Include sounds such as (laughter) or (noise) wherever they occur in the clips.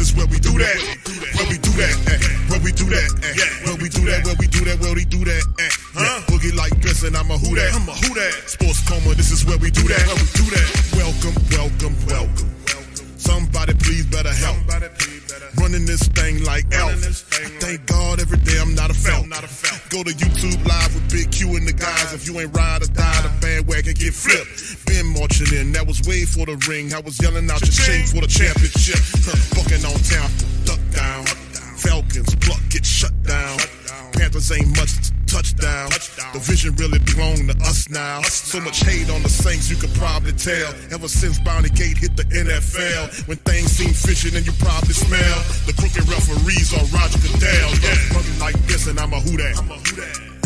This is where we do that. Where we do that, eh, where we do that, eh, where we do that, where we do that, where we do that, eh. Huh? Boogie like Benson, I'm a who that. I'm a who that. Sports coma, this is where we do that. Where we do that. For the ring. I was yelling out your shame for the championship. Huh, Bucking on town, duck down. Falcons, pluck, get shut down. Panthers ain't much touchdown. The vision really belong to us now. So much hate on the Saints, you could probably tell. Ever since Bounty Gate hit the NFL, when things seem fishy, then you probably smell the crooked referees or Roger Goodell. Yeah, running like this, and I'm a who that.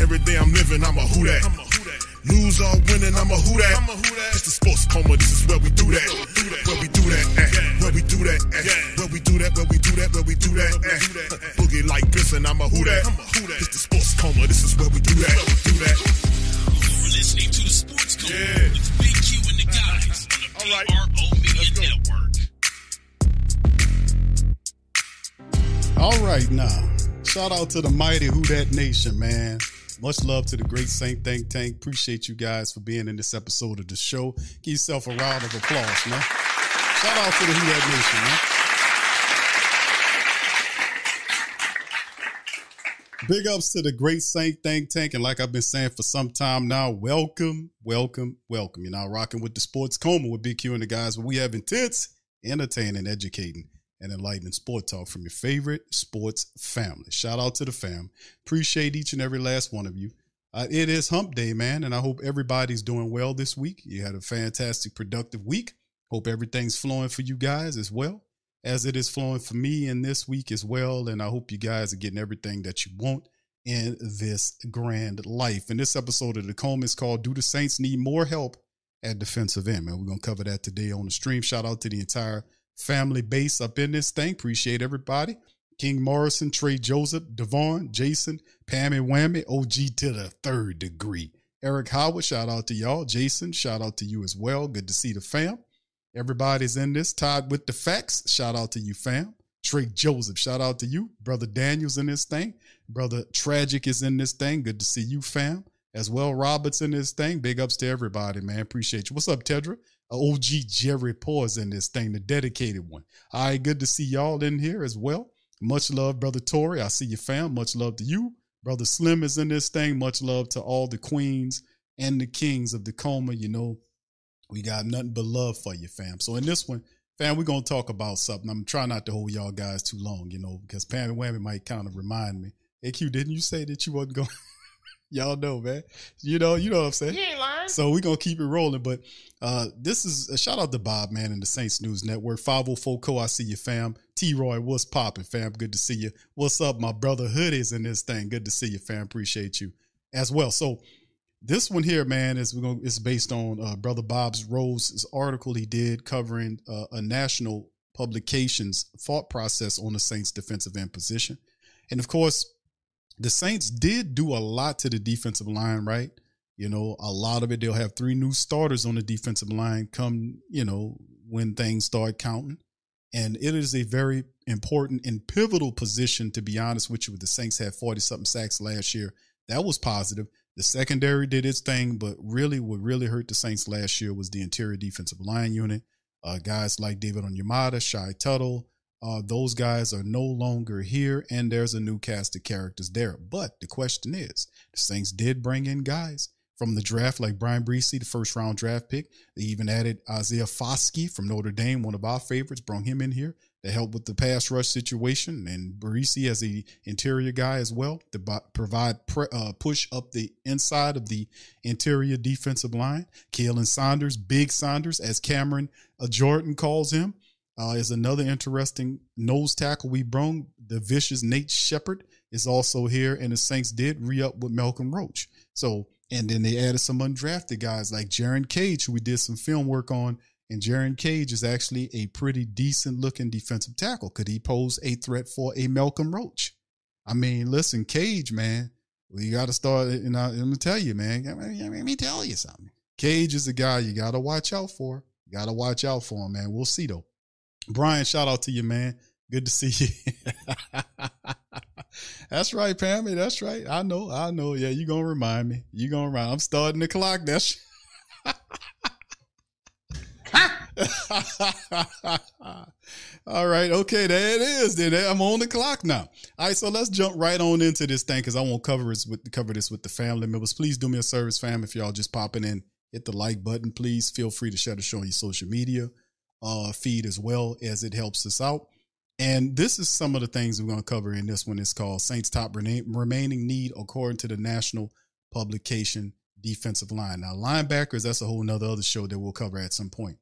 Every day I'm living, I'm a who that. Lose or winning, I'm a who that. It's the sports coma, this is where we do that. Where we do that, eh. Where we do that, eh. Where we do that, where we do that, where we do that, eh. Boogie like this, and I'm a who that. It's the sports coma, this is where we do that. Do that. You're listening to the Sports Code Yeah. with Big Q and the guys on the All right. PRO Media Network. All right, now. Shout out to the mighty Who That Nation, man. Much love to the great Saint Think Tank. Appreciate you guys for being in this episode of the show. Give yourself a round of applause, man. Shout out to the Who That Nation, man. Big ups to the great Saint Think Tank. And like I've been saying for some time now, welcome, welcome, welcome. You're now rocking with the Sports Coma with Big Q and the guys, where we have intense, entertaining, educating, and enlightening sport talk from your favorite sports family. Shout out to the fam. Appreciate each and every last one of you. Uh, it is hump day, man, and I hope everybody's doing well this week. You had a fantastic, productive week. Hope everything's flowing for you guys as well as it is flowing for me in this week as well. And I hope you guys are getting everything that you want in this grand life. And this episode of the Coma is called Do the Saints Need More Help at Defensive End? Man, we're going to cover that today on the stream. Shout out to the entire family base up in this thing. Appreciate everybody. King Morrison, Trey Joseph, Devon, Jason, Pammy Whammy, OG to the third degree. Eric Howard, shout out to y'all. Jason, shout out to you as well. Good to see the fam. Everybody's in this. Todd with the facts. Shout out to you, fam. Trey Joseph, shout out to you. Brother Daniels in this thing. Brother Tragic is in this thing. Good to see you, fam. As well, Roberts in this thing. Big ups to everybody, man. Appreciate you. What's up, Tedra? OG Jerry Paws in this thing, the dedicated one. All right, good to see y'all in here as well. Much love, Brother Tori. I see you, fam. Much love to you. Brother Slim is in this thing. Much love to all the queens and the kings of the coma. You know, we got nothing but love for you, fam. So in this one, fam, we're gonna talk about something. I'm trying not to hold y'all guys too long, you know, because Pam and Whammy might kind of remind me. Hey Q, didn't you say that you wasn't going? (laughs) y'all know, man. You know, you know what I'm saying. You ain't lying. So we're gonna keep it rolling. But uh this is a shout out to Bob, man, and the Saints News Network. 504 Co. I see you, fam. T Roy, what's popping, fam? Good to see you. What's up, my brother Hoodies in this thing? Good to see you, fam. Appreciate you as well. So this one here, man, is we're gonna it's based on uh, brother Bob's Rose's article he did covering uh, a national publications thought process on the Saints defensive end position. And of course, the Saints did do a lot to the defensive line, right? You know, a lot of it, they'll have three new starters on the defensive line come, you know, when things start counting. And it is a very important and pivotal position, to be honest with you. With the Saints had 40 something sacks last year. That was positive. The secondary did its thing, but really, what really hurt the Saints last year was the interior defensive line unit. Uh, guys like David Onyemata, Shy Tuttle, uh, those guys are no longer here, and there's a new cast of characters there. But the question is, the Saints did bring in guys from the draft, like Bryan Bresee, the first round draft pick. They even added Isaiah Foskey from Notre Dame, one of our favorites, brought him in here to help with the pass rush situation. And Bresee as a interior guy as well to provide pre- uh, push up the inside of the interior defensive line. Khalen Saunders, Big Saunders, as Cameron uh, Jordan calls him, uh, is another interesting nose tackle we brung. The vicious Nate Shepard is also here, and the Saints did re up with Malcolm Roach. So, and then they added some undrafted guys like Jerron Cage, who we did some film work on. And Jerron Cage is actually a pretty decent looking defensive tackle. Could he pose a threat for a Malcolm Roach? I mean, listen, Cage, man, we got to start. You know, let me tell you, man. Let me tell you something. Cage is a guy you got to watch out for. You got to watch out for him, man. We'll see though. Brian, shout out to you, man. Good to see you. (laughs) That's right, Pammy. That's right. I know. I know. Yeah, you gonna remind me. You gonna remind. I'm starting the clock. That's. (laughs) All right. Okay. There it is. Then I'm on the clock now. All right. So let's jump right on into this thing because I won't cover this with cover this with the family members. Please do me a service, fam. If y'all just popping in, hit the like button. Please feel free to share the show on your social media uh, feed as well as it helps us out. And this is some of the things we're going to cover in this one. It's called Saints top remaining need according to the national publication defensive line. Now, linebackers, that's a whole nother other show that we'll cover at some point.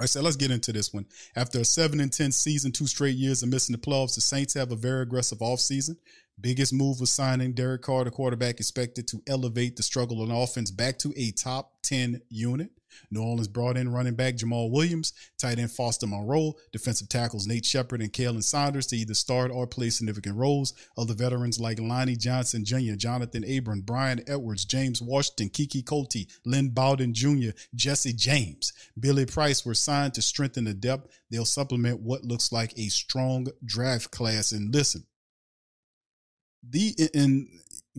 All right, so let's get into this one. After a 7 and 10 season, two straight years of missing the playoffs, the Saints have a very aggressive offseason. Biggest move was signing Derek Carr, the quarterback, expected to elevate the struggle on offense back to a top 10 unit. New Orleans brought in running back Jamaal Williams, tight end Foster Moreau, defensive tackles Nate Shepard and Khalen Saunders to either start or play significant roles. Other veterans like Lonnie Johnson Jr., Jonathan Abram, Bryan Edwards, James Washington, Keke Coutee, Lynn Bowden Jr., Jesse James, Billy Price were signed to strengthen the depth. They'll supplement what looks like a strong draft class. And listen, the and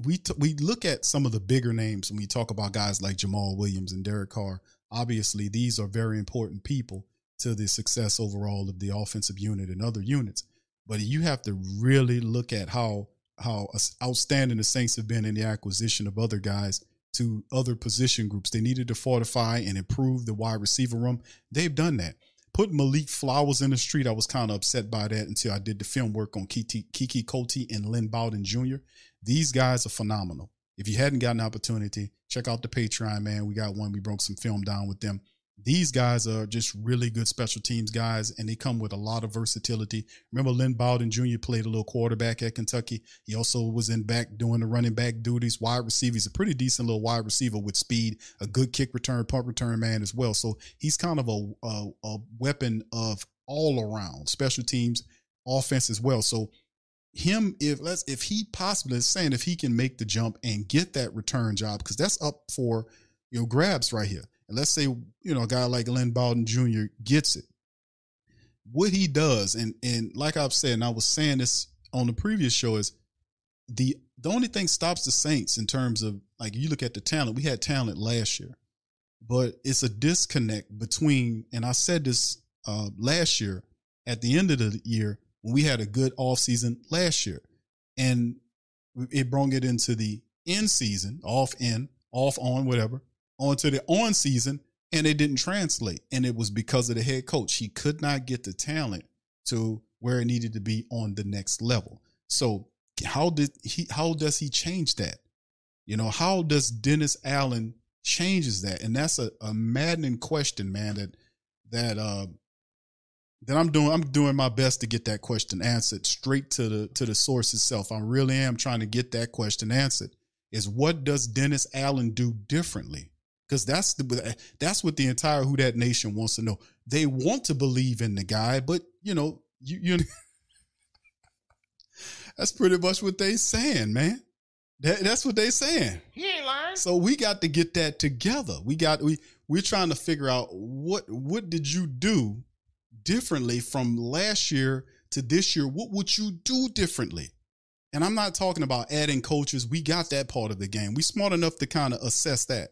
we t- we look at some of the bigger names when we talk about guys like Jamaal Williams and Derek Carr. Obviously, these are very important people to the success overall of the offensive unit and other units. But you have to really look at how how outstanding the Saints have been in the acquisition of other guys to other position groups. They needed to fortify and improve the wide receiver room. They've done that. Put Malik Flowers in the street, I was kind of upset by that until I did the film work on Keke, Keke Coutee and Lynn Bowden Jr. These guys are phenomenal. If you hadn't gotten an opportunity, check out the Patreon, man. We got one. We broke some film down with them. These guys are just really good special teams guys, and they come with a lot of versatility. Remember, Lynn Bowden Jr. played a little quarterback at Kentucky. He also was in back doing the running back duties, wide receiver. He's a pretty decent little wide receiver with speed, a good kick return, punt return man as well. So he's kind of a, a, a weapon of all around special teams offense as well. So him if let's if he possibly is saying if he can make the jump and get that return job because that's up for you know grabs right here and let's say you know a guy like Lynn Bowden Jr. gets it what he does and and like I've said and I was saying this on the previous show is the the only thing stops the Saints in terms of like you look at the talent we had talent last year but it's a disconnect between and I said this uh last year at the end of the year when we had a good off season last year. And it brought it into the end season, off in, off on, whatever, onto the on season, and it didn't translate. And it was because of the head coach. He could not get the talent to where it needed to be on the next level. So how did he how does he change that? You know, how does Dennis Allen changes that? And that's a, a maddening question, man, that that uh that I'm doing I'm doing my best to get that question answered straight to the to the source itself. I really am trying to get that question answered. Is what does Dennis Allen do differently? Because that's the eh, that's what the entire Who That Nation wants to know. They want to believe in the guy, but you know, you you (laughs) that's pretty much what they saying, man. That, that's what they saying. He ain't lying. So we got to get that together. We got we we're trying to figure out what what did you do differently from last year to this year, what would you do differently? And I'm not talking about adding coaches. We got that part of the game. We smart enough to kind of assess that.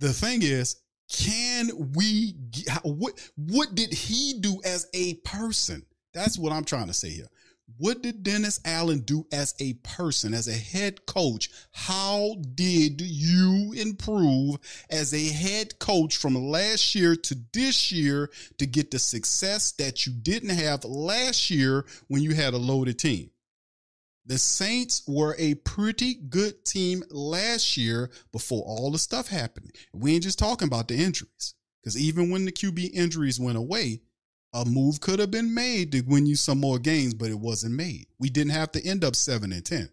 The thing is, can we what what did he do as a person? That's what I'm trying to say here. What did Dennis Allen do as a person, as a head coach? How did you improve as a head coach from last year to this year to get the success that you didn't have last year when you had a loaded team? The Saints were a pretty good team last year before all the stuff happened. We ain't just talking about the injuries. Because even when the QB injuries went away, a move could have been made to win you some more games, but it wasn't made. We didn't have to end up seven and ten.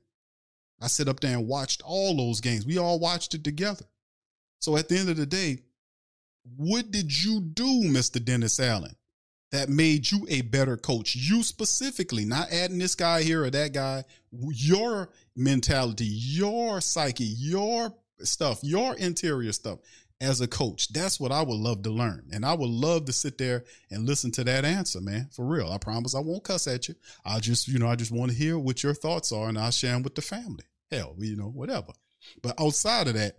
I sit up there and watched all those games. We all watched it together. So at the end of the day, what did you do, Mr. Dennis Allen, that made you a better coach? You specifically, not adding this guy here or that guy, your mentality, your psyche, your stuff, your interior stuff as a coach. That's what I would love to learn. And I would love to sit there and listen to that answer, man. For real. I promise I won't cuss at you. I just, you know, I just want to hear what your thoughts are and I'll share them with the family. Hell, you know, whatever. But outside of that,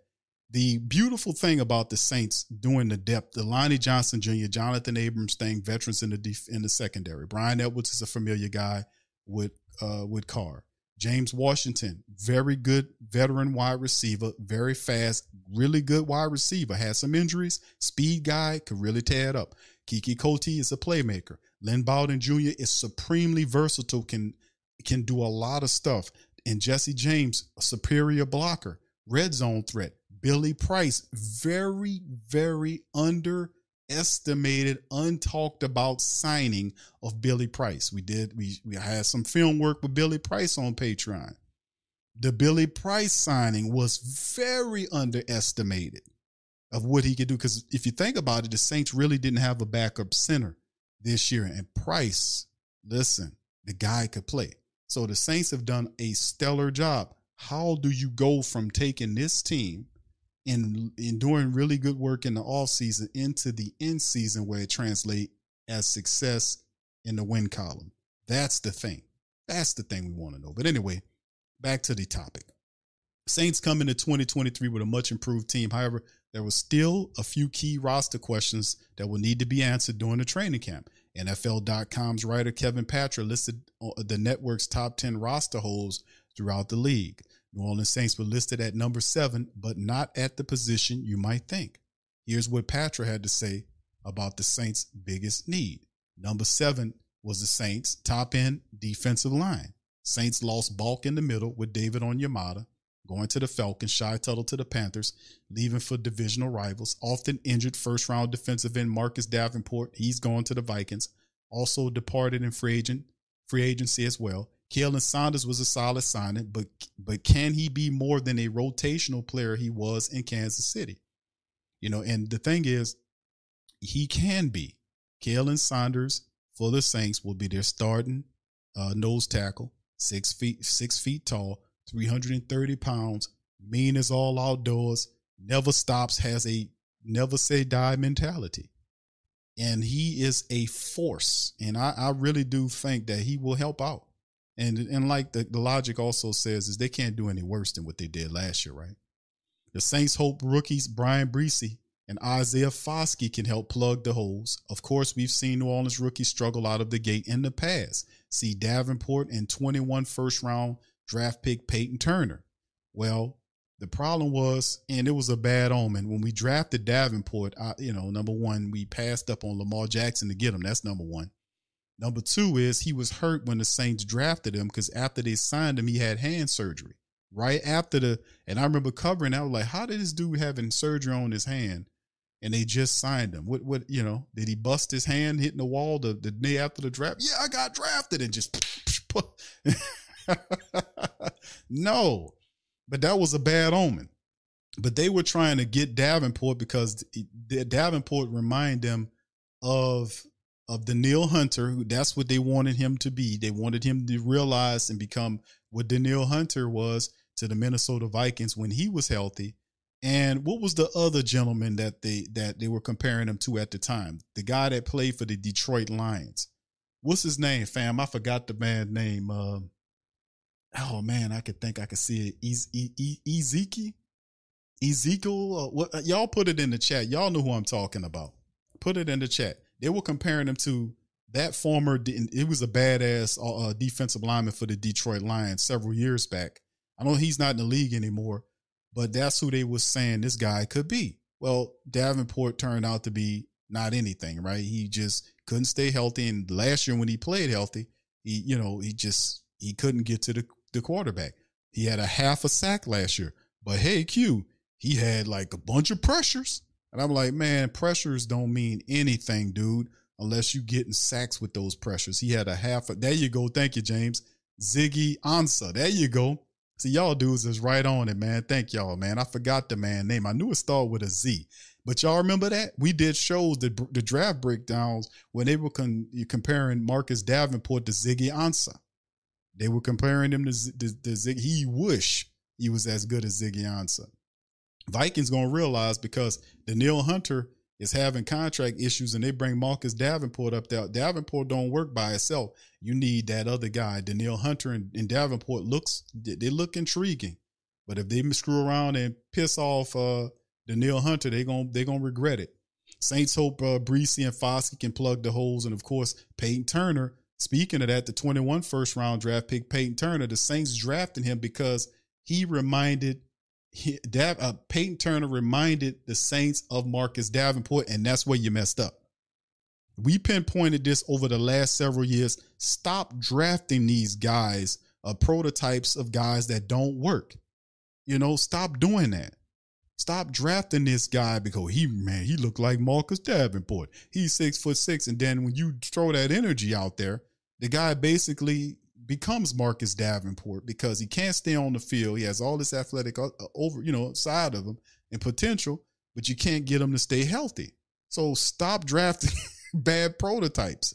the beautiful thing about the Saints doing the depth, the Lonnie Johnson Jr., Jonathan Abrams thing, veterans in the def- in the secondary. Bryan Edwards is a familiar guy with uh with Carr. James Washington, very good veteran wide receiver, very fast, really good wide receiver. Had some injuries, speed guy, could really tear it up. Keke Coutee is a playmaker. Lynn Bowden Jr. is supremely versatile, can can do a lot of stuff. And Jesse James, a superior blocker, red zone threat. Billy Price, very, very underestimated, untalked about signing of Billy Price. We did, we, we had some film work with Billy Price on Patreon. The Billy Price signing was very underestimated of what he could do. Because if you think about it, the Saints really didn't have a backup center this year. And Price, listen, the guy could play. So the Saints have done a stellar job. How do you go from taking this team and, doing really good work in the off season into the end season where it translates as success in the win column? That's the thing. That's the thing we want to know. But anyway, back to the topic. Saints come into 2023 with a much improved team. However, there was still a few key roster questions that will need to be answered during the training camp. NFL.com's writer Kevin Patra listed uh, the network's top 10 roster holes throughout the league. New Orleans Saints were listed at number seven, but not at the position you might think. Here's what Patra had to say about the Saints' biggest need. Number seven was the Saints' top end defensive line. Saints lost bulk in the middle with David Onyemata, going to the Falcons, Shy Tuttle to the Panthers, leaving for divisional rivals. Often injured first round defensive end Marcus Davenport, he's going to the Vikings. Also departed in free agent free agency as well. Khalen Saunders was a solid signing, but but can he be more than a rotational player he was in Kansas City? You know, and the thing is, he can be. Khalen Saunders for the Saints will be their starting uh, nose tackle, six feet six feet tall, three hundred and thirty pounds, mean as all outdoors, never stops, has a never say die mentality and he is a force. And I, I really do think that he will help out. And and like the, the logic also says is they can't do any worse than what they did last year, right? The Saints hope rookies Bryan Bresee and Isaiah Foskey can help plug the holes. Of course, we've seen New Orleans rookies struggle out of the gate in the past. See Davenport and 21 first round draft pick Payton Turner. Well, the problem was, and it was a bad omen when we drafted Davenport. I, you know, number one, we passed up on Lamar Jackson to get him. That's number one. Number two is he was hurt when the Saints drafted him because after they signed him, he had hand surgery. Right after the, and I remember covering. I was like, "How did this dude having surgery on his hand?" And they just signed him. What? What? You know? Did he bust his hand hitting the wall the, the day after the draft? Yeah, I got drafted and just. (laughs) (laughs) no, but that was a bad omen. But they were trying to get Davenport because Davenport reminded them of of Danielle Hunter. Who that's what they wanted him to be. They wanted him to realize and become what Danielle Hunter was to the Minnesota Vikings when he was healthy. And what was the other gentleman that they that they were comparing him to at the time? The guy that played for the Detroit Lions. What's his name, fam? I forgot the man's name. Uh, oh man, I could think I could see it. Ez- E- E- Ezeki? Ezekiel, uh, what uh, y'all put it in the chat. Y'all know who I'm talking about. Put it in the chat. They were comparing him to that former. It was a badass uh, uh, defensive lineman for the Detroit Lions several years back. I know he's not in the league anymore, but that's who they was saying this guy could be. Well, Davenport turned out to be not anything, right? He just couldn't stay healthy. And last year when he played healthy, he, you know, he just he couldn't get to the, the quarterback. He had a half a sack last year. But hey, Q, he had like a bunch of pressures. And I'm like, man, pressures don't mean anything, dude, unless you getting sacks with those pressures. He had a half a there you go. Thank you, James. Ziggy Ansah. There you go. See, y'all dudes is right on it, man. Thank y'all, man. I forgot the man name. I knew it started with a Z. But y'all remember that? We did shows, the, the draft breakdowns, when they were con- comparing Marcus Davenport to Ziggy Ansah. They were comparing him to, to, to Ziggy. He wish he was as good as Ziggy Ansah. Vikings to realize because Danielle Hunter is having contract issues and they bring Marcus Davenport up there. Davenport don't work by itself. You need that other guy. Danielle Hunter and, and Davenport looks they look intriguing. But if they screw around and piss off uh Hunter, they gonna they gonna regret it. Saints hope uh, Bresee and Foskey can plug the holes, and of course Payton Turner. Speaking of that, the 21 first round draft pick Payton Turner, the Saints drafted him because he reminded he, Dav, uh, Payton Turner reminded the Saints of Marcus Davenport, and that's where you messed up. We pinpointed this over the last several years. Stop drafting these guys, uh, prototypes of guys that don't work. You know, stop doing that. Stop drafting this guy because he man, he looked like Marcus Davenport. He's six foot six, and then when you throw that energy out there, the guy basically becomes Marcus Davenport because he can't stay on the field. He has all this athletic uh, uh, over, you know, side of him and potential, but you can't get him to stay healthy. So stop drafting (laughs) bad prototypes.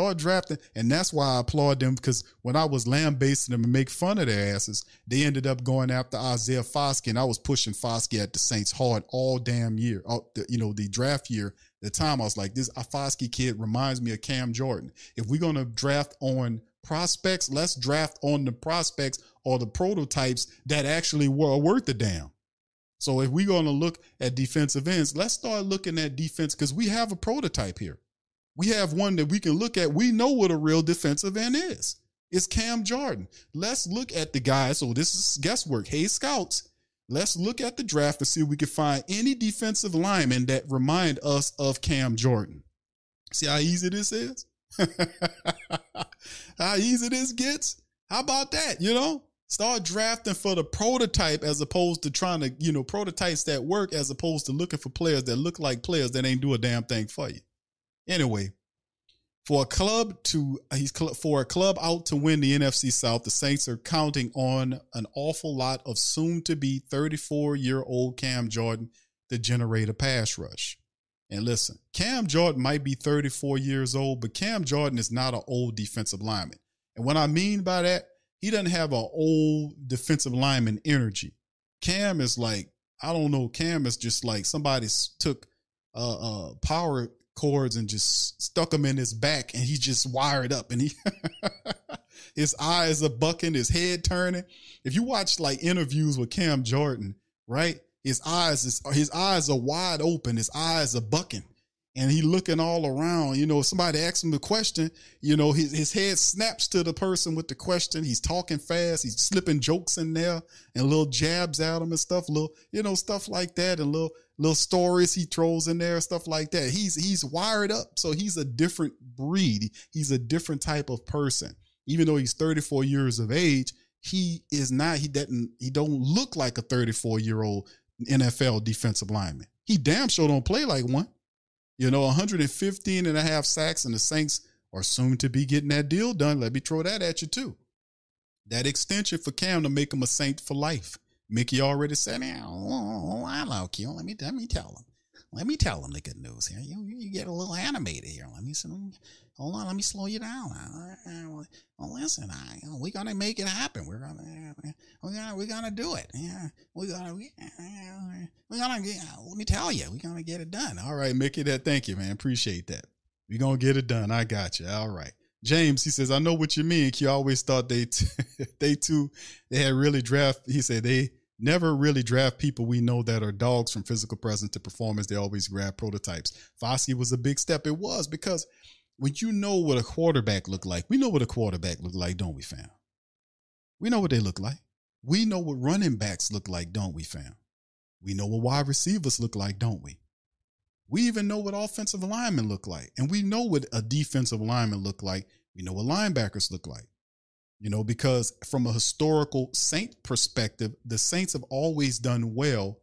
Start drafting, and that's why I applaud them because when I was lambasting them and make fun of their asses, they ended up going after Isaiah Foskey, and I was pushing Foskey at the Saints hard all damn year. All, the, you know, the draft year, the time I was like, this Foskey kid reminds me of Cam Jordan. If we're gonna draft on prospects, let's draft on the prospects or the prototypes that actually were worth a damn. So if we're gonna look at defensive ends, let's start looking at defense because we have a prototype here we have one that we can look at. We know what a real defensive end is. It's Cam Jordan. Let's look at the guys. So this is guesswork. Hey, scouts, let's look at the draft and see if we can find any defensive linemen that remind us of Cam Jordan. See how easy this is? (laughs) how easy this gets? How about that? You know, start drafting for the prototype as opposed to trying to, you know, prototypes that work as opposed to looking for players that look like players that ain't do a damn thing for you. Anyway, for a club to he's for a club out to win the NFC South, the Saints are counting on an awful lot of soon to be 34 year old Cam Jordan to generate a pass rush. And listen, Cam Jordan might be 34 years old, but Cam Jordan is not an old defensive lineman. And what I mean by that, he doesn't have an old defensive lineman energy. Cam is like, I don't know, Cam is just like somebody took uh, uh, power cords and just stuck them in his back and he just wired up and he (laughs) his eyes are bucking, his head turning. If you watch like interviews with Cam Jordan, right? His eyes is his eyes are wide open, his eyes are bucking. and he looking all around. You know, somebody asks him a question, you know, his, his head snaps to the person with the question. He's talking fast. He's slipping jokes in there and little jabs at him and stuff, little, you know, stuff like that and little, little stories he throws in there, stuff like that. He's, he's wired up. So he's a different breed. He's a different type of person. Even though he's 34 years of age, he is not, he doesn't, he don't look like a 34 year old NFL defensive lineman. He damn sure don't play like one. You know, 115 and a half sacks, and the Saints are soon to be getting that deal done. Let me throw that at you, too. That extension for Cam to make him a Saint for life. Mickey already said, oh, I like you. Let me, let me tell him. Let me tell him the good news here. You, you get a little animated here. Let me hold on. Let me slow you down. Well, listen, I, we're gonna make it happen. We're gonna, we're gonna, we're gonna do it. Yeah, we gotta, we, gonna. Let me tell you, we're gonna get it done. All right, Mickey. That. Thank you, man. Appreciate that. We're gonna get it done. I got you. All right. James, he says, I know what you mean. He always thought they, t- (laughs) they too, they had really draft. He said they never really draft people we know that are dogs from physical presence to performance. They always grab prototypes. Foskey was a big step. It was because when you know what a quarterback look like, we know what a quarterback look like, don't we, fam? We know what they look like. We know what running backs look like, don't we, fam? We know what wide receivers look like, don't we? We even know what offensive linemen look like. And we know what a defensive lineman look like. We know what linebackers look like. You know, because from a historical Saint perspective, the Saints have always done well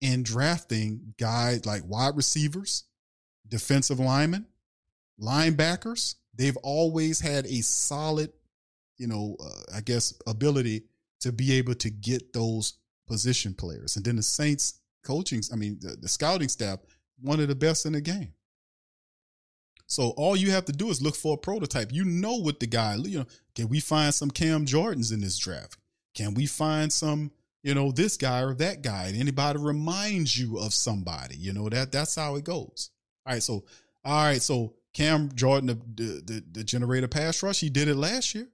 in drafting guys like wide receivers, defensive linemen, linebackers. They've always had a solid, you know, uh, I guess, ability to be able to get those position players. And then the Saints coaching, I mean, the, the scouting staff, one of the best in the game. So all you have to do is look for a prototype. You know what the guy, you know, can we find some Cam Jordans in this draft? Can we find some, you know, this guy or that guy? Anybody reminds you of somebody, you know, that that's how it goes. All right. So, all right. So Cam Jordan, the, the, the generator pass rush, he did it last year.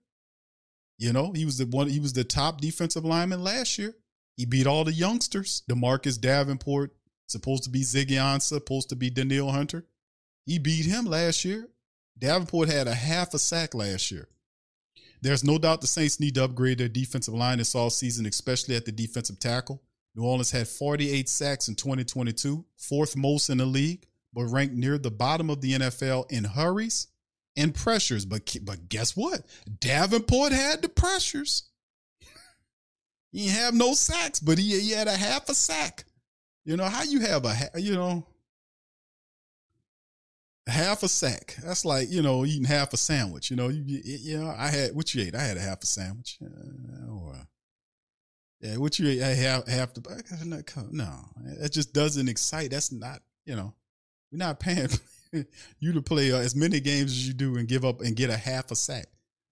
You know, he was the one, he was the top defensive lineman last year. He beat all the youngsters. Demarcus Davenport, supposed to be Ziggy Ansah, supposed to be Danielle Hunter. He beat him last year. Davenport had a half a sack last year. There's no doubt the Saints need to upgrade their defensive line this all season, especially at the defensive tackle. New Orleans had 48 sacks in 2022, fourth most in the league, but ranked near the bottom of the NFL in hurries and pressures. But but guess what? Davenport had the pressures. (laughs) he didn't have no sacks, but he, he had a half a sack. You know how you have a you know half a sack. That's like you know eating half a sandwich. You know, you you know I had what you ate. I had a half a sandwich. Uh, or, yeah, what you ate? I have half the. No, it just doesn't excite. That's not you know, we're not paying (laughs) you to play uh, as many games as you do and give up and get a half a sack.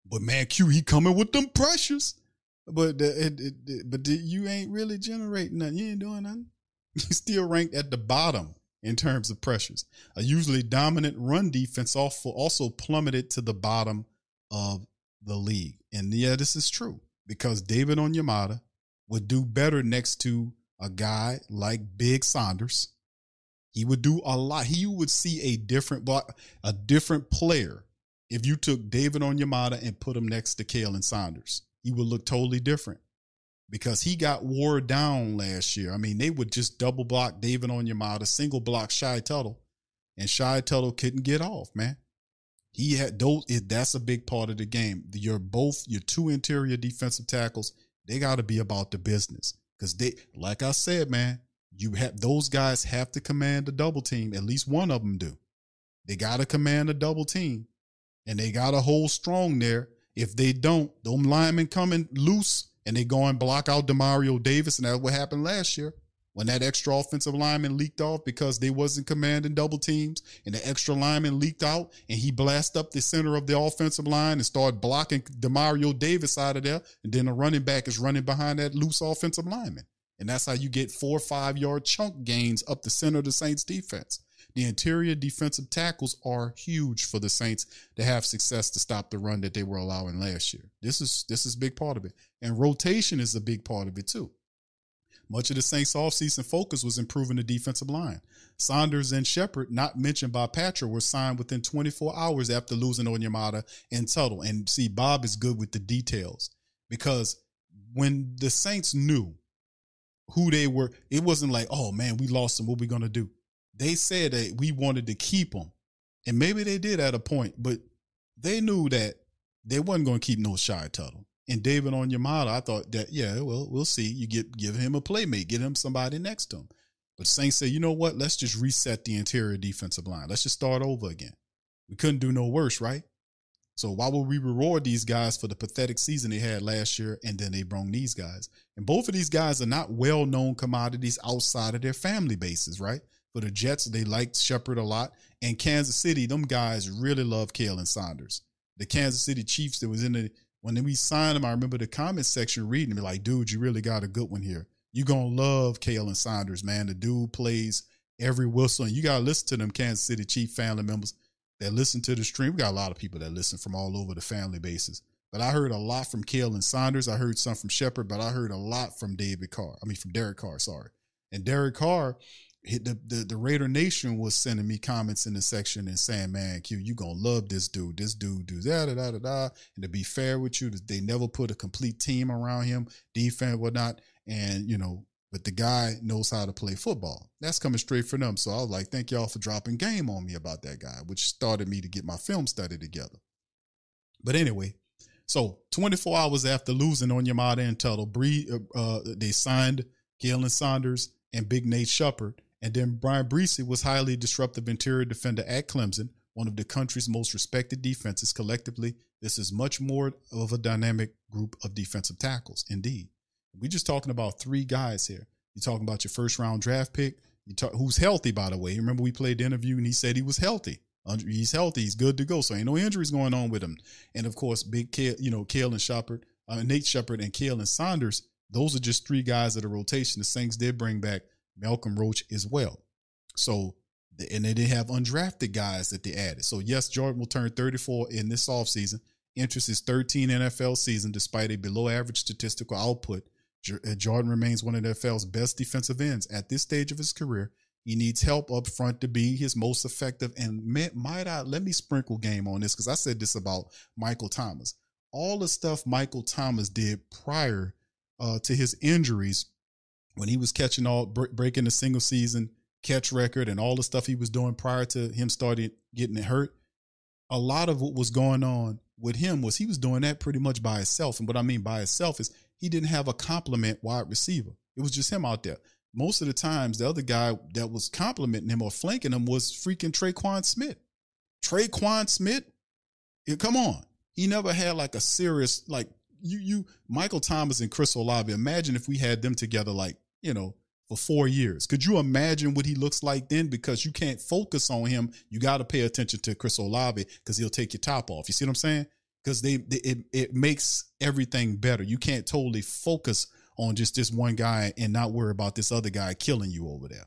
But man, Q, he coming with them pressures. But it, it, it, but you ain't really generating nothing. You ain't doing nothing. (laughs) You still ranked at the bottom in terms of pressures. A usually dominant run defense also plummeted to the bottom of the league. And yeah, this is true because David Onyemata would do better next to a guy like Big Saunders. He would do a lot. He would see a different a different player if you took David Onyemata and put him next to Khalen Saunders. He would look totally different because he got wore down last year. I mean, they would just double block David Onyemata, single block Shy Tuttle, and Shy Tuttle couldn't get off, man. He had those. That's a big part of the game. You're both your two interior defensive tackles. They got to be about the business because they, like I said, man, you have those guys have to command a double team. At least one of them do. They got to command a double team, and they got to hold strong there. If they don't, them linemen coming loose and they go and block out Demario Davis, and that's what happened last year when that extra offensive lineman leaked off because they wasn't commanding double teams, and the extra lineman leaked out, and he blasted up the center of the offensive line and started blocking Demario Davis out of there, and then the running back is running behind that loose offensive lineman, and that's how you get four or five yard chunk gains up the center of the Saints defense. The interior defensive tackles are huge for the Saints to have success to stop the run that they were allowing last year. This is this is a big part of it. And rotation is a big part of it too. Much of the Saints' offseason focus was improving the defensive line. Saunders and Shepard, not mentioned by Patrick, were signed within 24 hours after losing Onyemata and Tuttle. And see, Bob is good with the details because when the Saints knew who they were, it wasn't like, oh man, we lost them. What we gonna do? They said that we wanted to keep them, and maybe they did at a point, but they knew that they wasn't gonna keep no Shy Tuttle. And David Onyemata, I thought that yeah, well, we'll see. You get give him a playmate, get him somebody next to him. But Saints said, you know what? Let's just reset the interior defensive line. Let's just start over again. We couldn't do no worse, right? So why would we reward these guys for the pathetic season they had last year and then they brought these guys? And both of these guys are not well known commodities outside of their family bases, right? For the Jets, they liked Shepard a lot. And Kansas City, them guys really love Khalen Saunders. The Kansas City Chiefs that was in the when we signed him, I remember the comment section reading like, dude, you really got a good one here. You're gonna love Khalen Saunders, man. The dude plays every whistle, and you gotta listen to them Kansas City Chief family members that listen to the stream. We got a lot of people that listen from all over the family bases. But I heard a lot from Khalen Saunders. I heard some from Shepard, but I heard a lot from David Carr. I mean, from Derek Carr, sorry. And Derek Carr, the, the, the Raider Nation was sending me comments in the section and saying, man, Q, you to love this dude. This dude do that, da da da da. And to be fair with you, they never put a complete team around him, defense, whatnot. And, you know, but the guy knows how to play football. That's coming straight from them. So I was like, thank y'all for dropping game on me about that guy, which started me to get my film study together. But anyway, so 24 hours after losing Onyemata and Tuttle, Bree, uh, uh, they signed Khalen Saunders and Big Nate Shepard. And then Bryan Bresee was highly disruptive interior defender at Clemson, one of the country's most respected defenses. Collectively, this is much more of a dynamic group of defensive tackles, indeed. We're just talking about three guys here. You're talking about your first round draft pick. You talk who's healthy, by the way. Remember we played the interview and he said he was healthy. He's healthy. He's good to go. So ain't no injuries going on with him. And of course, big Kale, you know, Kale and Shepard, uh, Nate Shepard and Khalen Saunders. Those are just three guys of the rotation. The Saints did bring back Malcolm Roach as well. So and they didn't have undrafted guys that they added. So yes, Jordan will turn 34 in this offseason. Interest is 13 NFL season despite a below average statistical output uh, Jordan remains one of the NFL's best defensive ends at this stage of his career. He needs help up front to be his most effective. And might I let me sprinkle game on this because I said this about Michael Thomas. All the stuff Michael Thomas did prior uh, to his injuries, when he was catching all breaking the single season catch record and all the stuff he was doing prior to him starting getting hurt, a lot of what was going on with him was he was doing that pretty much by himself. And what I mean by himself is he didn't have a complement wide receiver. It was just him out there. Most of the times, the other guy that was complimenting him or flanking him was freaking Tre'Quan Smith. Tre'Quan Smith, yeah, come on. He never had like a serious, like you, you, Michael Thomas and Chris Olave. Imagine if we had them together, like, you know, for four years. Could you imagine what he looks like then? Because you can't focus on him. You got to pay attention to Chris Olave because he'll take your top off. You see what I'm saying? because they, they, it it makes everything better. You can't totally focus on just this one guy and not worry about this other guy killing you over there.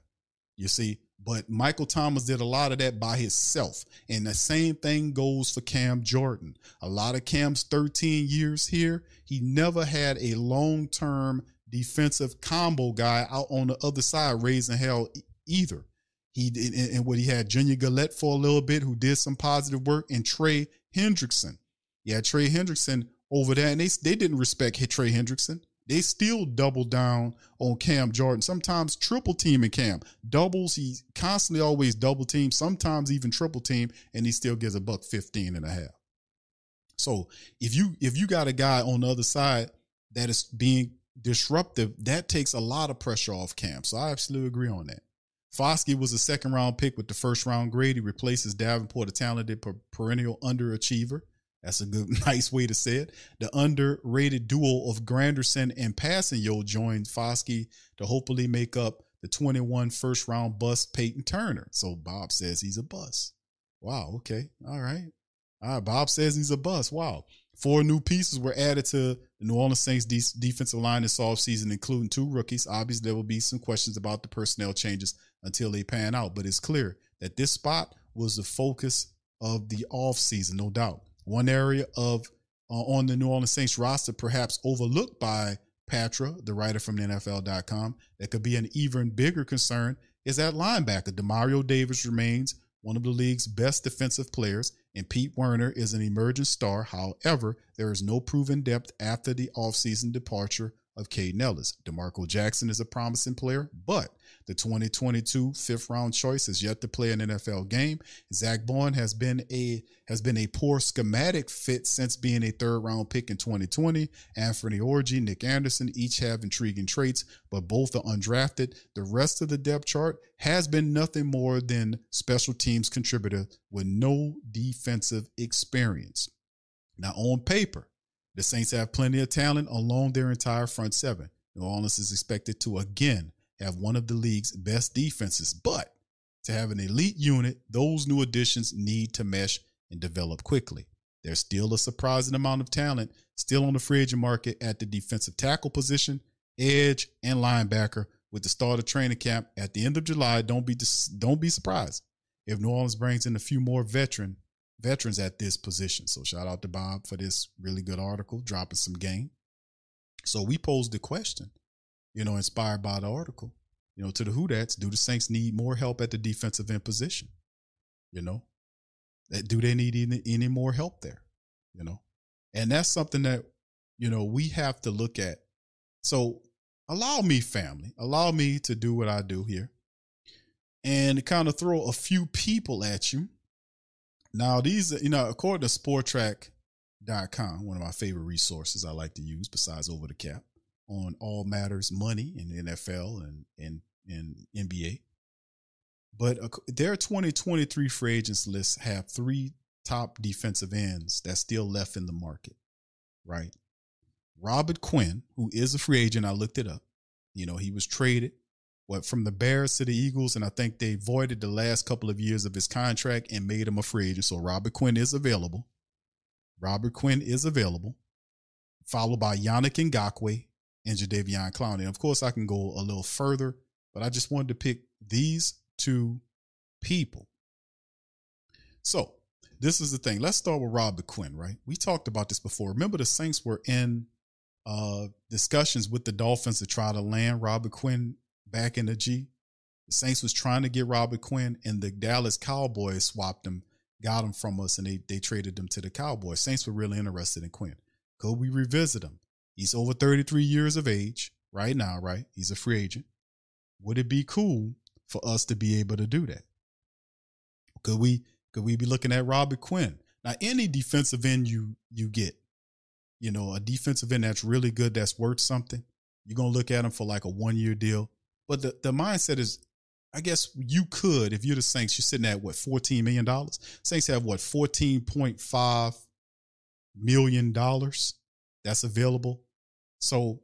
You see, but Michael Thomas did a lot of that by himself, and the same thing goes for Cam Jordan. A lot of Cam's 13 years here, he never had a long term defensive combo guy out on the other side raising hell either. He did, and what he had Junior Galette for a little bit, who did some positive work, and Trey Hendrickson yeah, Trey Hendrickson over there, and they they didn't respect Trey Hendrickson. They still double down on Cam Jordan. Sometimes triple teaming Cam. Doubles, he constantly always double team, sometimes even triple team, and he still gets a buck 15 and a half. So if you if you got a guy on the other side that is being disruptive, that takes a lot of pressure off Cam. So I absolutely agree on that. Foskey was a second round pick with the first round grade. He replaces Davenport, a talented perennial underachiever. That's a good, (laughs) nice way to say it. The underrated duo of Granderson and Kpassagnon joined Foskey to hopefully make up the 21 first round bust Payton Turner. So Bob says he's a bust. Wow. Okay. All right. All right. Bob says he's a bust. Wow. Four new pieces were added to the New Orleans Saints de- defensive line this offseason, including two rookies. Obviously, there will be some questions about the personnel changes until they pan out, but it's clear that this spot was the focus of the offseason, no doubt. One area of uh, on the New Orleans Saints roster, perhaps overlooked by Patra, the writer from NFL.com, that could be an even bigger concern is that linebacker. Demario Davis remains one of the league's best defensive players, and Pete Werner is an emerging star. However, there is no proven depth after the offseason departure of Kaden Elliss. D'Marco Jackson is a promising player, but the 2022 fifth round choice has yet to play an NFL game. Zack Baun has been a has been a poor schematic fit since being a third round pick in 2020. Anfernee Orji, Nick Anderson each have intriguing traits, but both are undrafted. The rest of the depth chart has been nothing more than special teams contributor with no defensive experience. Now, on paper, the Saints have plenty of talent along their entire front seven. New Orleans is expected to again have one of the league's best defenses, but to have an elite unit, those new additions need to mesh and develop quickly. There's still a surprising amount of talent still on the free agent market at the defensive tackle position, edge, and linebacker. With the start of training camp at the end of July, don't be dis- don't be surprised if New Orleans brings in a few more veteran veterans at this position. So shout out to Bob for this really good article, dropping some game. So we posed the question, you know, inspired by the article, you know, to the Who Dats, do the Saints need more help at the defensive end position? You know, that do they need any, any more help there? You know, and that's something that, you know, we have to look at. So allow me, family, allow me to do what I do here and kind of throw a few people at you now, these, you know, according to spotrac.com, one of my favorite resources I like to use besides Over the Cap on all matters money in NFL and, and, and NBA. But their 2023 free agents list have three top defensive ends that's still left in the market, right? Robert Quinn, who is a free agent, I looked it up. You know, he was traded what from the Bears to the Eagles, and I think they voided the last couple of years of his contract and made him a free agent. So Robert Quinn is available. Robert Quinn is available, followed by Yannick Ngakoue and Jadeveon Clowney. And of course, I can go a little further, but I just wanted to pick these two people. So this is the thing. Let's start with Robert Quinn, right? We talked about this before. Remember, the Saints were in uh, discussions with the Dolphins to try to land Robert Quinn back in the G. The Saints was trying to get Robert Quinn, and the Dallas Cowboys swapped him, got him from us, and they they traded him to the Cowboys. Saints were really interested in Quinn. Could we revisit him? He's over 33 years of age right now, right? He's a free agent. Would it be cool for us to be able to do that? Could we could we be looking at Robert Quinn? Now, any defensive end you you get, you know, a defensive end that's really good, that's worth something, you're gonna look at him for like a one year deal. But the, the mindset is, I guess you could, if you're the Saints, you're sitting at what, $14 million? Saints have what, $14.5 million that's available. So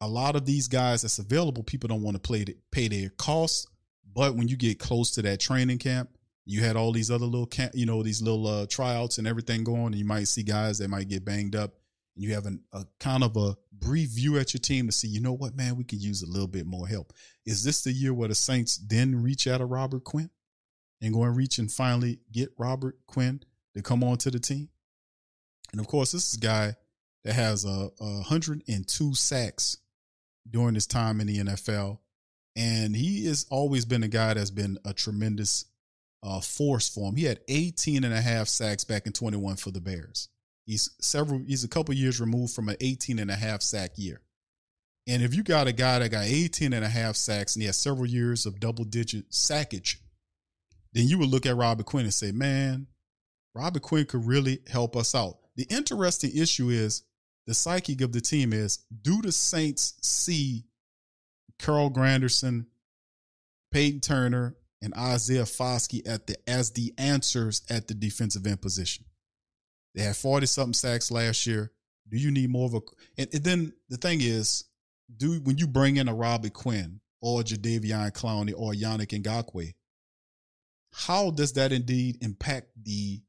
a lot of these guys that's available, people don't want to play to pay their costs. But when you get close to that training camp, you had all these other little camp, you know, these little uh, tryouts and everything going, and you might see guys that might get banged up and you have an, a kind of a brief view at your team to see, you know what, man, we could use a little bit more help. Is this the year where the Saints then reach out of Robert Quinn and go and reach and finally get Robert Quinn to come on to the team? And of course, this is a guy that has a, a 102 sacks during his time in the NFL. And he has always been a guy that's been a tremendous uh, force for him. He had 18 and a half sacks back in 21 for the Bears. He's several, he's a couple years removed from an 18 and a half sack year. And if you got a guy that got 18 and a half sacks and he has several years of double digit sackage, then you would look at Robert Quinn and say, man, Robert Quinn could really help us out. The interesting issue is the psyche of the team is do the Saints see Carl Granderson, Payton Turner, and Isaiah Foskey at the as the answers at the defensive end position? They had 40 something sacks last year. Do you need more of a and, and, then the thing is, do when you bring in a Robbie Quinn or Jadeveon Clowney or Yannick Ngakoue, how does that indeed impact the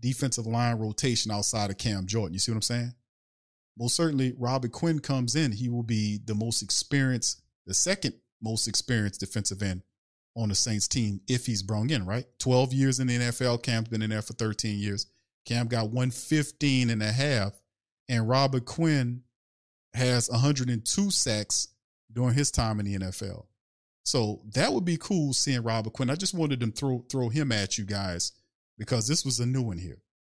defensive line rotation outside of Cam Jordan? You see what I'm saying? Most certainly, Robbie Quinn comes in, he will be the most experienced, the second most experienced defensive end on the Saints team if he's brought in, right? 12 years in the NFL. Cam's been in there for 13 years. Cam got 115 and a half, and Robert Quinn has 102 sacks during his time in the NFL. So that would be cool seeing Robert Quinn. I just wanted to throw throw him at you guys because this was a new one here.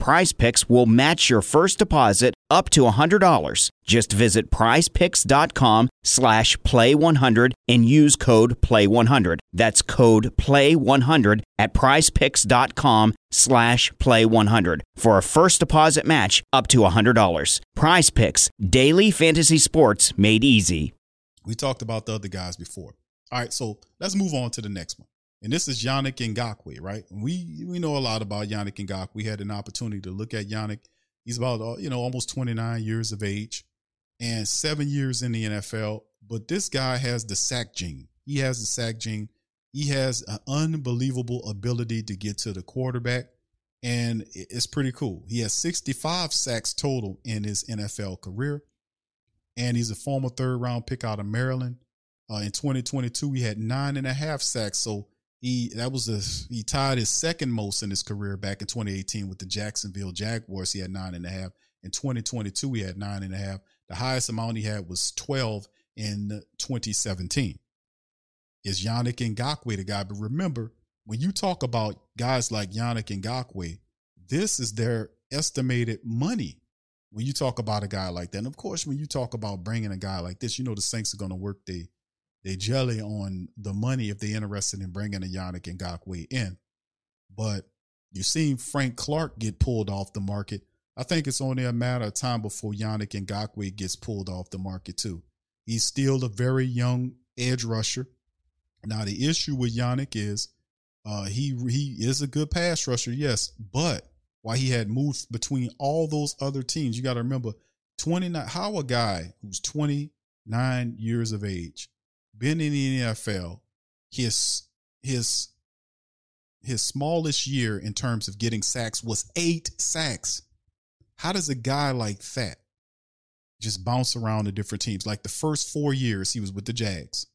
Prize Picks will match your first deposit up to $100. Just visit prizepicks.com slash play100 and use code play100. That's code play100 at prizepicks.com slash play100 for a first deposit match up to $100. Prize Picks, daily fantasy sports made easy. We talked about the other guys before. All right, so let's move on to the next one. And this is Yannick Ngakoue, right? We we know a lot about Yannick Ngakoue. We had an opportunity to look at Yannick. He's about uh, you know almost 29 years of age and seven years in the NFL. But this guy has the sack gene. He has the sack gene. He has an unbelievable ability to get to the quarterback, and it's pretty cool. He has 65 sacks total in his NFL career, and he's a former third round pick out of Maryland. Uh, in 2022, he had nine and a half sacks. So he that was a he tied his second most in his career back in 2018 with the Jacksonville Jaguars. He had nine and a half. In 2022, he had nine and a half. The highest amount he had was 12 in 2017. Is Yannick Ngakoue the guy? But remember, when you talk about guys like Yannick Ngakoue, this is their estimated money when you talk about a guy like that. And of course, when you talk about bringing a guy like this, you know the Saints are going to work they they jelly on the money if they're interested in bringing a Yannick and Ngakoue in. But you've seen Frank Clark get pulled off the market. I think it's only a matter of time before Yannick and Ngakoue gets pulled off the market too. He's still a very young edge rusher. Now the issue with Yannick is uh, he he is a good pass rusher, yes, but why he had moved between all those other teams, you got to remember 29 how a guy who's 29 years of age been in the NFL, his his his smallest year in terms of getting sacks was eight sacks. How does a guy like that just bounce around to different teams? Like the first four years he was with the Jags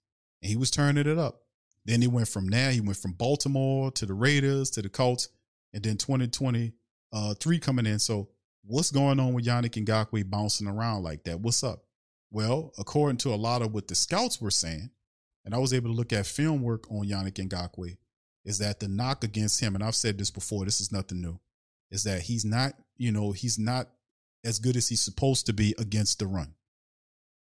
and he was turning it up. Then he went from there, he went from Baltimore to the Raiders to the Colts, and then 2023 uh, coming in. So what's going on with Yannick Ngakoue bouncing around like that? What's up? Well, according to a lot of what the scouts were saying, and I was able to look at film work on Yannick Ngakoue, is that the knock against him, and I've said this before, this is nothing new, is that he's not, you know, he's not as good as he's supposed to be against the run.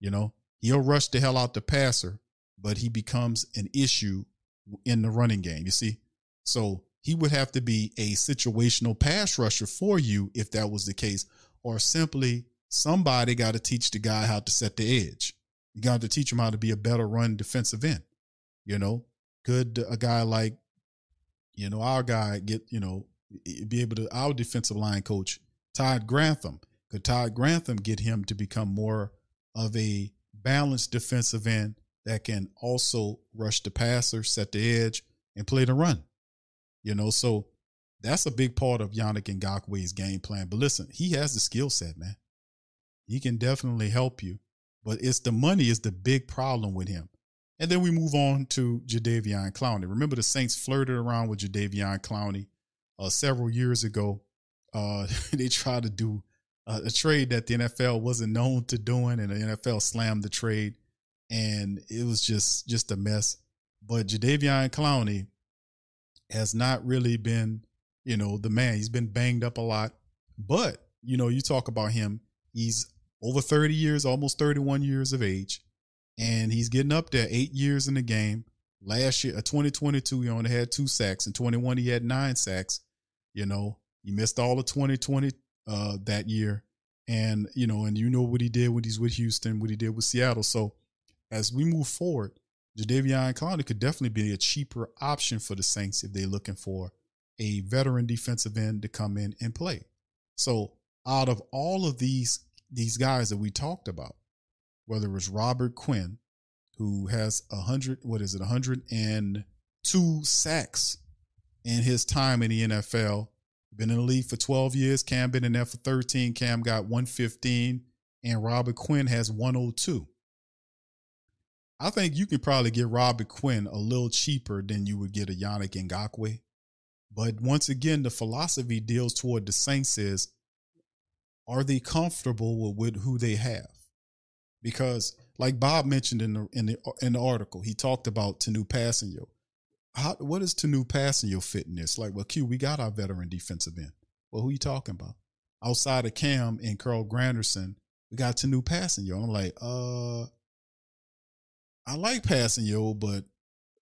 You know, he'll rush the hell out the passer, but he becomes an issue in the running game. You see? So he would have to be a situational pass rusher for you if that was the case, or simply somebody got to teach the guy how to set the edge. You got to teach him how to be a better run defensive end. You know, could a guy like, you know, our guy get, you know, be able to, our defensive line coach, Todd Grantham, could Todd Grantham get him to become more of a balanced defensive end that can also rush the passer, set the edge, and play the run? You know, so that's a big part of Yannick Ngakoue's game plan. But listen, he has the skill set, man. He can definitely help you. But it's the money is the big problem with him. And then we move on to Jadeveon Clowney. Remember the Saints flirted around with Jadeveon Clowney uh, several years ago. Uh, (laughs) they tried to do a, a trade that the NFL wasn't known to doing, and the NFL slammed the trade, and it was just just a mess. But Jadeveon Clowney has not really been, you know, the man. He's been banged up a lot. But, you know, you talk about him, he's over 30 years, almost 31 years of age, and he's getting up there, eight years in the game. Last year, uh, 2022, he only had two sacks. In 21, he had nine sacks. You know, he missed all of 2020 uh, that year. And, you know, and you know what he did when he's with Houston, what he did with Seattle. So as we move forward, Jadeveon Clowney could definitely be a cheaper option for the Saints if they're looking for a veteran defensive end to come in and play. So out of all of these these guys that we talked about, whether it was Robert Quinn, who has a hundred, what is it, hundred and two sacks in his time in the NFL, been in the league for 12 years. Cam been in there for 13. Cam got 115, and Robert Quinn has 102. I think you can probably get Robert Quinn a little cheaper than you would get a Yannick Ngakoue. But once again, the philosophy deals toward the Saints is are they comfortable with, with who they have? Because like Bob mentioned in the in the in the article, he talked about Tanoh Kpassagnon. How what is Tanoh Kpassagnon fit in this? Like, well, Q, we got our veteran defensive end. Well, who are you talking about? Outside of Cam and Carl Granderson, we got Tanoh Kpassagnon. I'm like, uh, I like Kpassagnon, but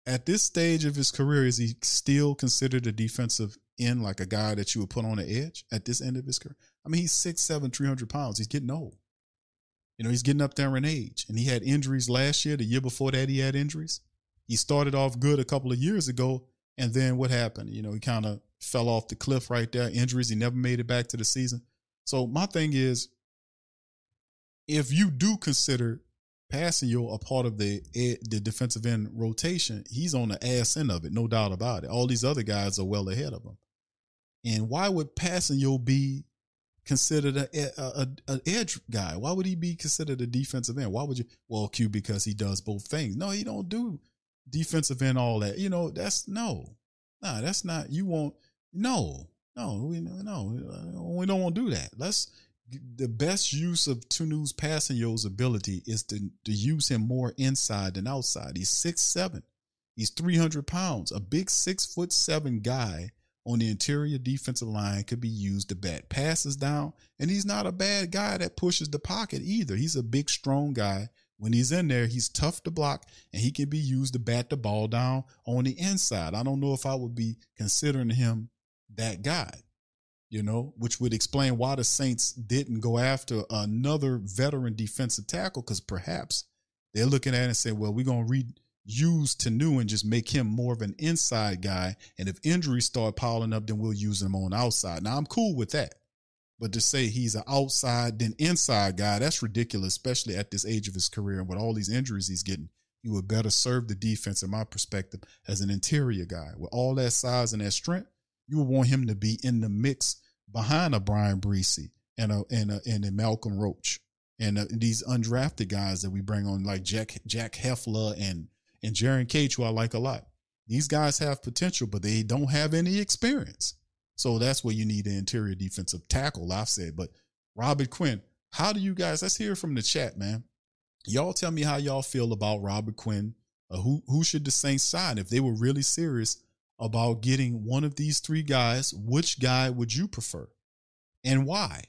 at this stage of his career, is he still considered a defensive end, like a guy that you would put on the edge at this end of his career? I mean, he's 6'7, 300 pounds. He's getting old. You know, he's getting up there in age. And he had injuries last year. The year before that, he had injuries. He started off good a couple of years ago. And then what happened? You know, he kind of fell off the cliff right there. Injuries. He never made it back to the season. So my thing is, if you do consider Kpassagnon a part of the the defensive end rotation, he's on the ass end of it, no doubt about it. All these other guys are well ahead of him. And why would Kpassagnon be considered a, a, a, edge guy? Why would he be considered a defensive end? Why would you? Well, Q because he does both things. No, he don't do defensive end all that. You know, that's no, nah, that's not. You won't. No, no, we no, we don't want to do that. Let's the best use of Tanoh's Kpassagnon's ability is to, to use him more inside than outside. He's six seven. He's 300 pounds. A big six foot seven guy on the interior defensive line could be used to bat passes down. And he's not a bad guy that pushes the pocket either. He's a big, strong guy. When he's in there, he's tough to block and he can be used to bat the ball down on the inside. I don't know if I would be considering him that guy you know, which would explain why the Saints didn't go after another veteran defensive tackle because perhaps they're looking at it and say, well, we're going to reuse Tanoh and just make him more of an inside guy. And if injuries start piling up, then we'll use him on outside. Now, I'm cool with that. But to say he's an outside, then inside guy, that's ridiculous, especially at this age of his career and with all these injuries he's getting. He would better serve the defense, in my perspective, as an interior guy. With all that size and that strength, you would want him to be in the mix behind a Bryan Bresee and a and a, and a Malcolm Roach and uh, these undrafted guys that we bring on like Jack Jack Heffler and and Jerron Cage, who I like a lot. These guys have potential, but they don't have any experience. So that's where you need an interior defensive tackle. I've said, but Robert Quinn, how do you guys? Let's hear from the chat, man. Y'all tell me how y'all feel about Robert Quinn. Uh, who who should the Saints sign if they were really serious about getting one of these three guys, which guy would you prefer and why?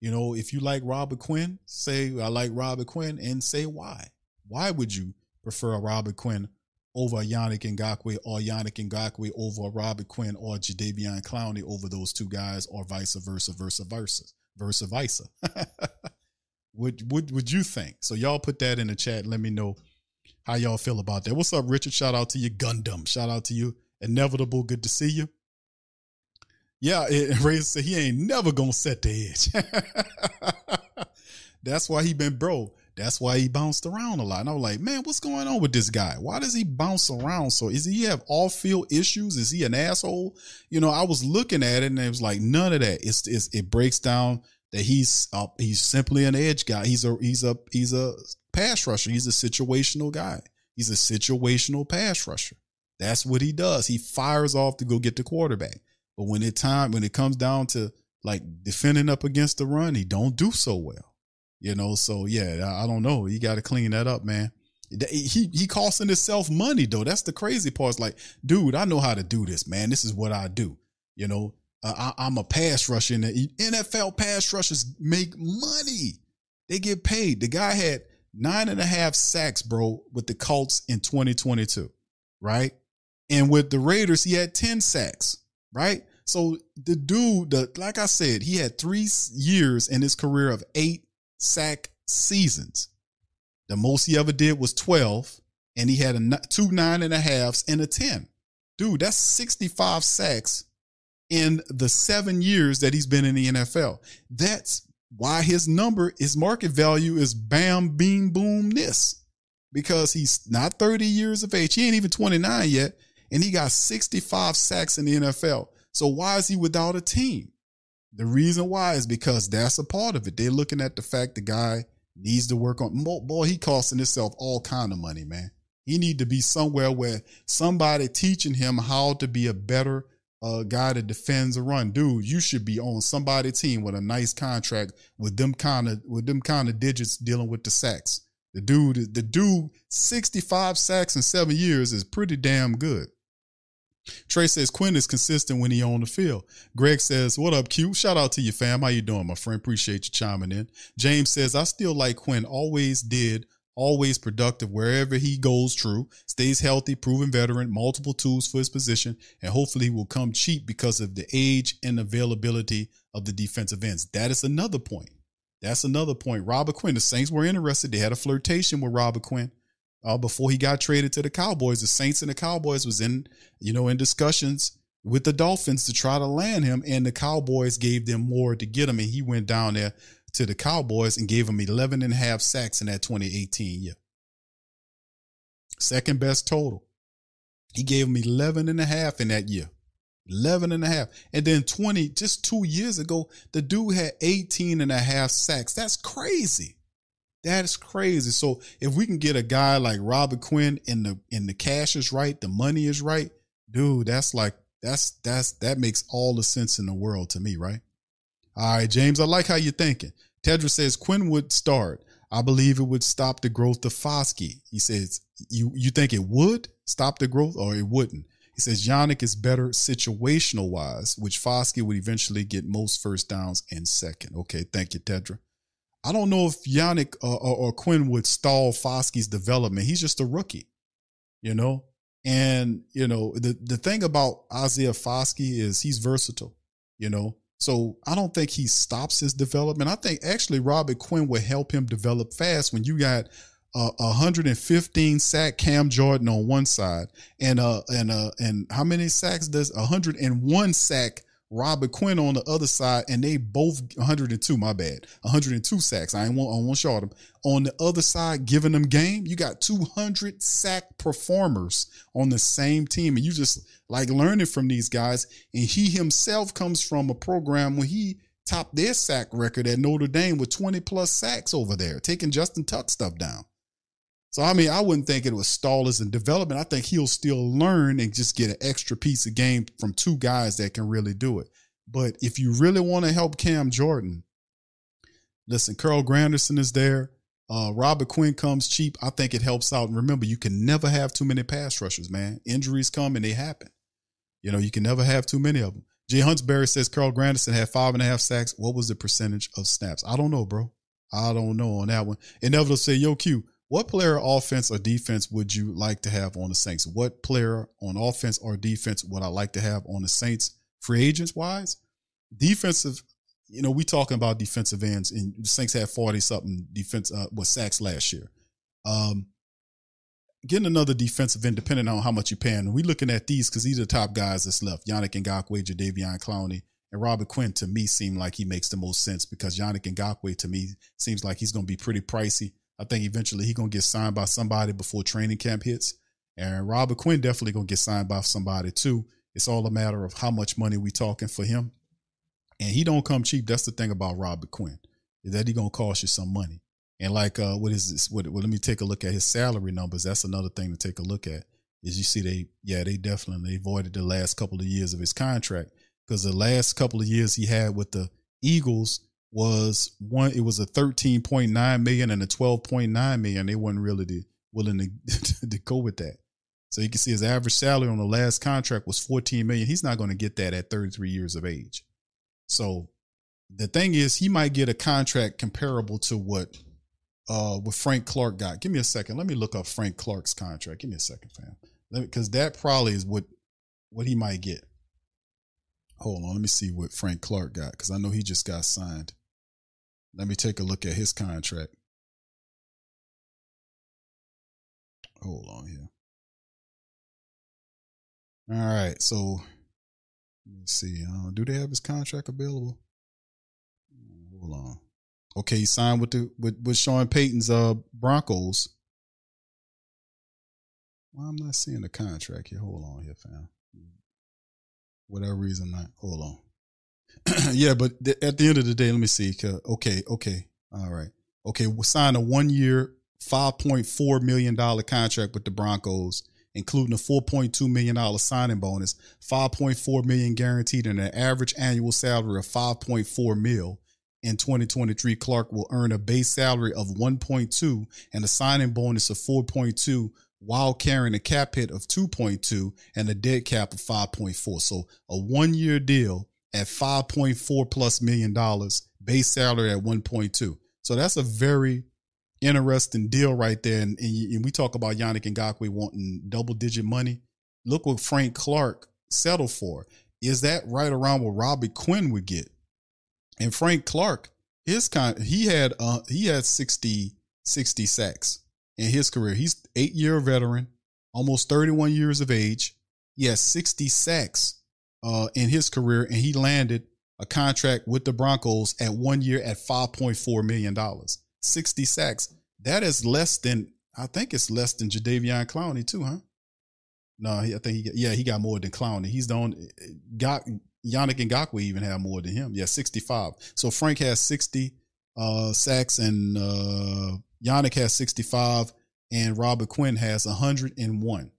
You know, if you like Robert Quinn, say I like Robert Quinn and say why. Why would you prefer a Robert Quinn over a Yannick Ngakoue or Yannick Ngakoue over a Robert Quinn or Jadeveon Clowney over those two guys or vice versa, versa, versa, versa, versa. (laughs) what, what would you think? So y'all put that in the chat. Let me know how y'all feel about that. What's up, Richard? Shout out to you, Gundam. Shout out to you. Inevitable, good to see you. Yeah, (laughs) it, Razor said he ain't never gonna set the edge. (laughs) That's why he been bro. That's why he bounced around a lot. And I was like, man, what's going on with this guy? Why does he bounce around? So is he have off field issues? Is he an asshole? You know, I was looking at it and it was like none of that. It's, it's it breaks down that he's uh, he's simply an edge guy. He's a he's a he's a pass rusher. He's a situational guy. He's a situational pass rusher. That's what he does. He fires off to go get the quarterback. But when it time when it comes down to like defending up against the run, he don't do so well. You know, so yeah, I, don't know. You got to clean that up, man. He he costing himself money though. That's the crazy part. It's like, dude, I know how to do this, man. This is what I do. You know, uh, I, I'm a pass rusher, and the NFL pass rushers make money. They get paid. The guy had nine and a half sacks, bro, with the Colts in 2022, right? And with the Raiders, he had 10 sacks, right? So the dude, the like I said, he had three years in his career of eight sack seasons. The most he ever did was 12, and he had a two nine and a halves and a 10. Dude, that's 65 sacks in the seven years that he's been in the NFL. That's why his number, his market value is bam, beam, boom, this. Because he's not 30 years of age. He ain't even 29 yet. And he got 65 sacks in the NFL. So why is he without a team? The reason why is because that's a part of it. They're looking at the fact the guy needs to work on. Boy, he costing himself all kind of money, man. He need to be somewhere where somebody teaching him how to be a better uh, guy that defends a run. Dude, you should be on somebody team with a nice contract with them kind of with them kind of digits dealing with the sacks. The dude, the dude, 65 sacks in seven years is pretty damn good. Trey says Quinn is consistent when he on the field. Greg says, "What up, Q? Shout out to you, fam. How you doing, my friend? Appreciate you chiming in." James says, "I still like Quinn. Always did. Always productive wherever he goes. True. Stays healthy. Proven veteran. Multiple tools for his position, and hopefully will come cheap because of the age and availability of the defensive ends. That is another point. That's another point. Robert Quinn. The Saints were interested. They had a flirtation with Robert Quinn." Uh, before he got traded to the Cowboys. The Saints and the Cowboys was in, you know, in discussions with the Dolphins to try to land him, and the Cowboys gave them more to get him, and he went down there to the Cowboys and gave him 11 and a half sacks in that 2018 year. Second best total. He gave him 11 and a half in that year. 11 and a half. And then 20, just two years ago, the dude had 18 and a half sacks. That's crazy. That is crazy. So if we can get a guy like Robert Quinn and the and the cash is right, the money is right, dude, that's like that's that's that makes all the sense in the world to me, right? All right, James, I like how you're thinking. Tedra says Quinn would start. I believe it would stop the growth of Foskey. He says, you you think it would stop the growth or it wouldn't? He says Yannick is better situational wise, which Foskey would eventually get most first downs and second. Okay, thank you, Tedra. I don't know if Yannick uh, or, or Quinn would stall Foskey's development. He's just a rookie, you know. And you know the the thing about Isaiah Foskey is he's versatile, you know. So I don't think he stops his development. I think actually Robert Quinn would help him develop fast when you got uh, 115 sack Cam Jordan on one side and uh and uh and how many sacks does 101 sack Robert Quinn on the other side, and they both 102. My bad, 102 sacks. I ain't want, I won't short them. On the other side, giving them game, you got 200 sack performers on the same team, and you just like learning from these guys. And he himself comes from a program where he topped their sack record at Notre Dame with 20 plus sacks over there, taking Justin Tuck stuff down. So I mean, I wouldn't think it was stall as in development. I think he'll still learn and just get an extra piece of game from two guys that can really do it. But if you really want to help Cam Jordan, listen, Carl Granderson is there. Uh, Robert Quinn comes cheap. I think it helps out. And remember, you can never have too many pass rushers, man. Injuries come and they happen. You know, you can never have too many of them. Jay Huntsberry says Carl Granderson had five and a half sacks. What was the percentage of snaps? I don't know, bro. I don't know on that one. Inevitable say, Yo, Q, what player, offense or defense, would you like to have on the Saints? What player on offense or defense would I like to have on the Saints, free agents wise? Defensive, you know, we talking about defensive ends, and the Saints had forty something defense uh, with sacks last year. Um, getting another defensive end, depending on how much you're paying. We looking at these because these are the top guys that's left: Yannick Ngakoue, Jadeveon Clowney, and Robert Quinn. To me, seem like he makes the most sense because Yannick Ngakoue to me seems like he's going to be pretty pricey. I think eventually he's to get signed by somebody before training camp hits. And Robert Quinn definitely to get signed by somebody too. It's all a matter of how much money we talking for him. And he don't come cheap. That's the thing about Robert Quinn. Is that he to cost you some money. And like uh what is this? What, well, let me take a look at his salary numbers. That's another thing to take a look at. Is you see they yeah, they definitely avoided the last couple of years of his contract. Because the last couple of years he had with the Eagles was one it was a 13.9 million and a 12.9 million. They weren't really willing to, (laughs) to go with that. So you can see his average salary on the last contract was 14 million. He's not going to get that at 33 years of age. So the thing is, he might get a contract comparable to what uh what Frank Clark got. Give me a second. Let me look up Frank Clark's contract. Give me a second, fam. Because that probably is what what he might get. Hold on, let me see what Frank Clark got because I know he just got signed. Let me take a look at his contract. Hold on here. All right, so let me see. Uh, do they have his contract available? Hold on. Okay, he signed with the with, with Sean Payton's uh Broncos. Well, I'm not seeing the contract here. Hold on here, fam. Whatever reason, not hold on. (clears throat) yeah, but th- at the end of the day, let me see. Okay, okay, all right, okay. We signed a one year, five point four million dollar contract with the Broncos, including a four point two million dollar signing bonus, five point four million guaranteed, and an average annual salary of five point four mil. In 2023, Clark will earn a base salary of 1.2 and a signing bonus of 4.2 while carrying a cap hit of 2.2 and a dead cap of 5.4. So a one year deal at 5.4 plus million dollars, base salary at 1.2. So that's a very interesting deal right there. And, and, and we talk about Yannick Ngakoue wanting double digit money. Look what Frank Clark settled for. Is that right around what Robbie Quinn would get? And Frank Clark, his con he had uh he had 60 60 sacks in his career. He's eight year veteran, almost 31 years of age. He has 60 sacks uh, in his career, and he landed a contract with the Broncos at one year at $5.4 million. 60 sacks. That is less than, I think it's less than Jadeveon Clowney, too, huh? No, I think he got, yeah, he got more than Clowney. He's the only, got Yannick Ngakoue even have more than him. Yeah, 65. So Frank has 60 uh, sacks and uh, Yannick has 65 and Robert Quinn has 101.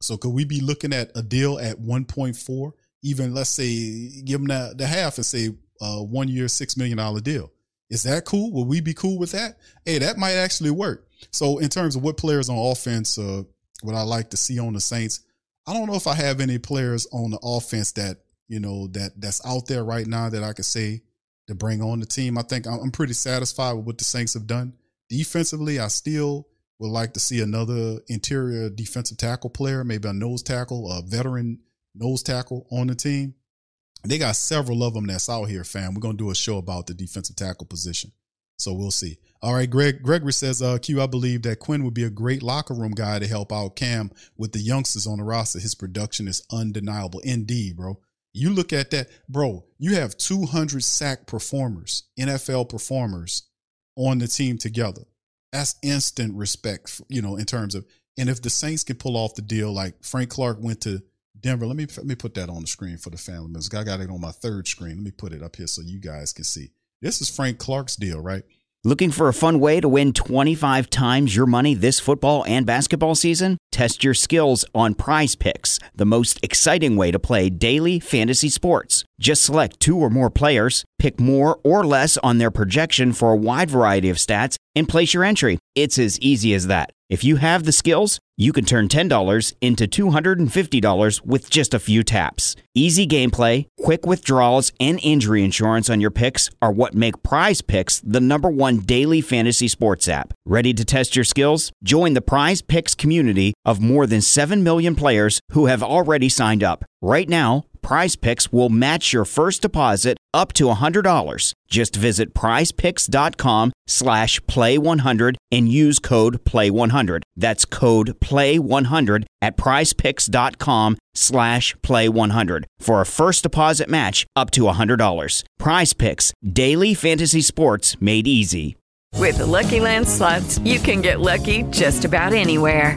So could we be looking at a deal at 1.4? Even let's say give them the, the half and say uh, one year, $6 million deal. Is that cool? Will we be cool with that? Hey, that might actually work. So in terms of what players on offense, uh, what I like to see on the Saints, I don't know if I have any players on the offense that, you know, that that's out there right now that I could say to bring on the team. I think I'm pretty satisfied with what the Saints have done. Defensively, I still would like to see another interior defensive tackle player, maybe a nose tackle, a veteran nose tackle on the team. They got several of them that's out here, fam. We're gonna do a show about the defensive tackle position. So we'll see. All right, Greg Gregory says, uh, Q, I believe that Quinn would be a great locker room guy to help out Cam with the youngsters on the roster. His production is undeniable. Indeed, bro. You look at that, bro, you have 200 sack performers, NFL performers on the team together. That's instant respect, you know, in terms of, and if the Saints can pull off the deal, like Frank Clark went to Denver, let me let me put that on the screen for the family members. I got it on my third screen. Let me put it up here so you guys can see. This is Frank Clark's deal, right? Looking for a fun way to win 25 times your money this football and basketball season? Test your skills on prize picks, the most exciting way to play daily fantasy sports. Just select two or more players, pick more or less on their projection for a wide variety of stats, and place your entry. It's as easy as that. If you have the skills, you can turn $10 into $250 with just a few taps. Easy gameplay, quick withdrawals, and injury insurance on your picks are what make Prize Picks the number one daily fantasy sports app. Ready to test your skills? Join the Prize Picks community of more than 7 million players who have already signed up. Right now, Prize Picks will match your first deposit up to $100. Just visit prizepicks.com slash play100 and use code play100. That's code play100 at prizepicks.com slash play100 for a first deposit match up to $100. Prize Picks, daily fantasy sports made easy. With the Lucky Land slots, you can get lucky just about anywhere.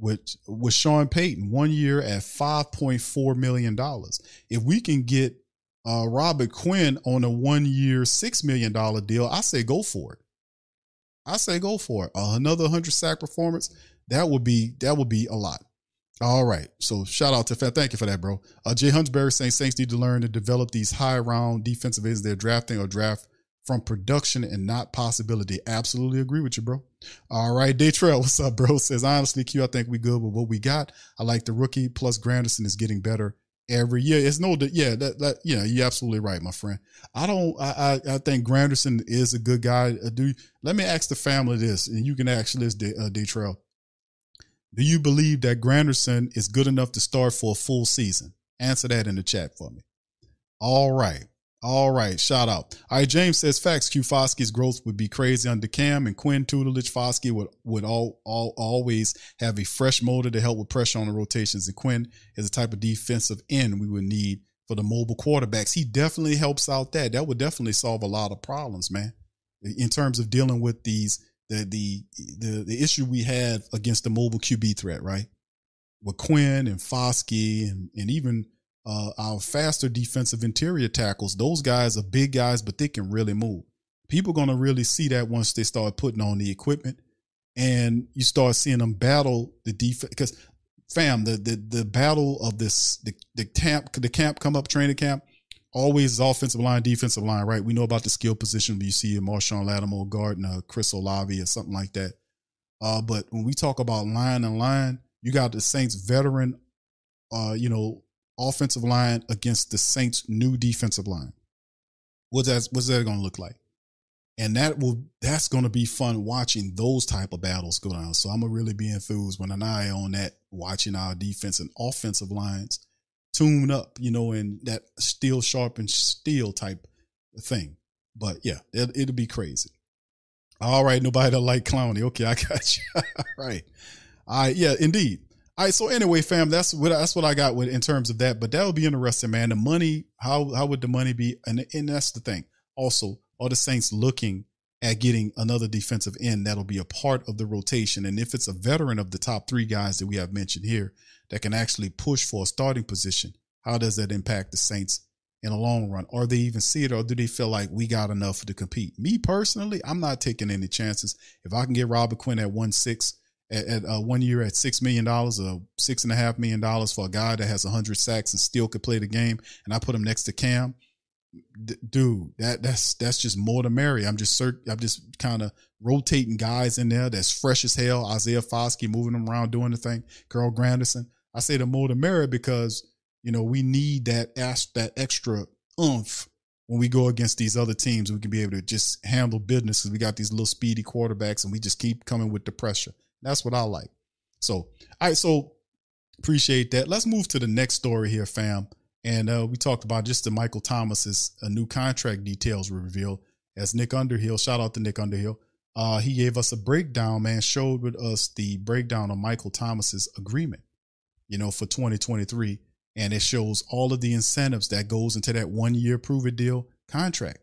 With with Sean Payton, one year at five point four million dollars. If we can get uh, Robert Quinn on a one year six million dollar deal, I say go for it. I say go for it. Uh, another hundred sack performance that would be that would be a lot. All right. So shout out to. Thank you for that, bro. Uh, Jay Huntsberry saying Saints need to learn to develop these high round defensive ends they're drafting or draft from production and not possibility. Absolutely agree with you, bro. All right. Daytrail, what's up, bro? Says honestly, Q, I think we good with what we got. I like the rookie plus Granderson is getting better every year. It's no, yeah, that, that, yeah, you're absolutely right, my friend. I don't, I, I, I think Granderson is a good guy. Uh, do let me ask the family this, and you can actually this, Day, uh, Daytrail. Do you believe that Granderson is good enough to start for a full season? Answer that in the chat for me. All right. All right. Shout out. All right. James says facts. Q Foskey's growth would be crazy under Cam and Quinn tutelage. Foskey would, would all, all, always have a fresh motor to help with pressure on the rotations. And Quinn is the type of defensive end we would need for the mobile quarterbacks. He definitely helps out that. That would definitely solve a lot of problems, man, in terms of dealing with these the the the the issue we had against the mobile QB threat, right? With Quinn and Foskey and and even uh, our faster defensive interior tackles, those guys are big guys, but they can really move. People gonna really see that once they start putting on the equipment, and you start seeing them battle the defense. Because, fam, the the the battle of this the the camp the camp come up training camp always offensive line, defensive line, right? We know about the skill position, but you see Marshon Lattimore, Gardner, Chris Olave, or something like that. Uh, but when we talk about line and line, you got the Saints veteran, uh, you know, offensive line against the Saints new defensive line. What's that? What's that going to look like? And that will that's going to be fun watching those type of battles go down. So I'm gonna really be enthused when an eye on that, watching our defense and offensive lines tune up, you know, and that steel sharpened steel type thing. But yeah, it, it'll be crazy. All right, nobody that like Clowney. Okay, I got you. (laughs) All right. All right, yeah, indeed. All right, so anyway, fam, that's what that's what I got with in terms of that. But that'll be interesting, man. The money, how how would the money be? And and that's the thing. Also, are the Saints looking at getting another defensive end that'll be a part of the rotation? And if it's a veteran of the top three guys that we have mentioned here, that can actually push for a starting position, how does that impact the Saints in the long run? Or they even see it, or do they feel like we got enough to compete? Me personally, I'm not taking any chances. If I can get Robert Quinn at one six at, at uh, one year at six million dollars or six and a half million dollars for a guy that has hundred sacks and still could play the game, and I put him next to Cam, d- dude, that that's that's just more to marry. I'm just cert- I'm just kind of rotating guys in there that's fresh as hell. Isaiah Foskey moving them around doing the thing. Carl Granderson. I say the more the merrier because you know we need that that extra oomph when we go against these other teams. We can be able to just handle business because we got these little speedy quarterbacks and we just keep coming with the pressure. That's what I like. So, all right, so appreciate that. Let's move to the next story here, fam. And uh, we talked about just the Michael Thomas's uh, new contract details were revealed. As Nick Underhill, shout out to Nick Underhill. Uh, he gave us a breakdown, man, showed with us the breakdown of Michael Thomas's agreement you know, for 2023. And it shows all of the incentives that goes into that one year prove it deal contract.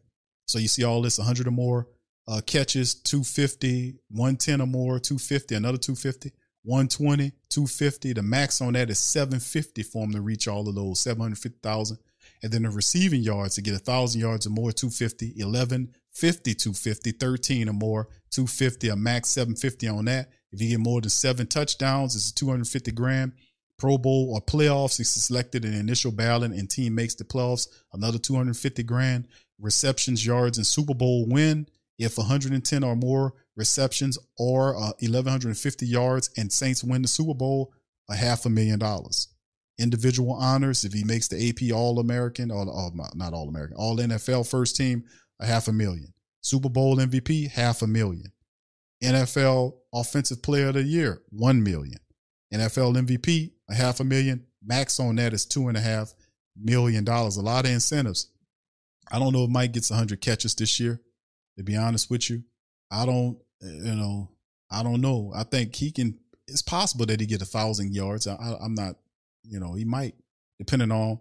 So you see all this 100 or more uh, catches, 250, 110 or more, 250, another 250, 120, 250. The max on that is 750 for him to reach all of those, 750,000. And then the receiving yards to get a thousand yards or more, 250, 11, 50, 250, 13 or more, 250, a max 750 on that. If you get more than seven touchdowns, it's 250 grand. Pro Bowl or playoffs. He's selected in initial ballot and team makes the playoffs. Another 250 grand. Receptions, yards, and Super Bowl win. If 110 or more receptions or uh, 1150 yards and Saints win the Super Bowl, a half a million dollars. Individual honors, if he makes the AP All American or, or not All American, All NFL first team, a half a million. Super Bowl MVP, half a million. NFL Offensive Player of the Year, one million. NFL MVP, a half a million. Max on that is two and a half million dollars. A lot of incentives. I don't know if Mike gets 100 catches this year. To be honest with you, I don't. You know, I don't know. I think he can. It's possible that he get a thousand yards. I, am not. You know, he might, depending on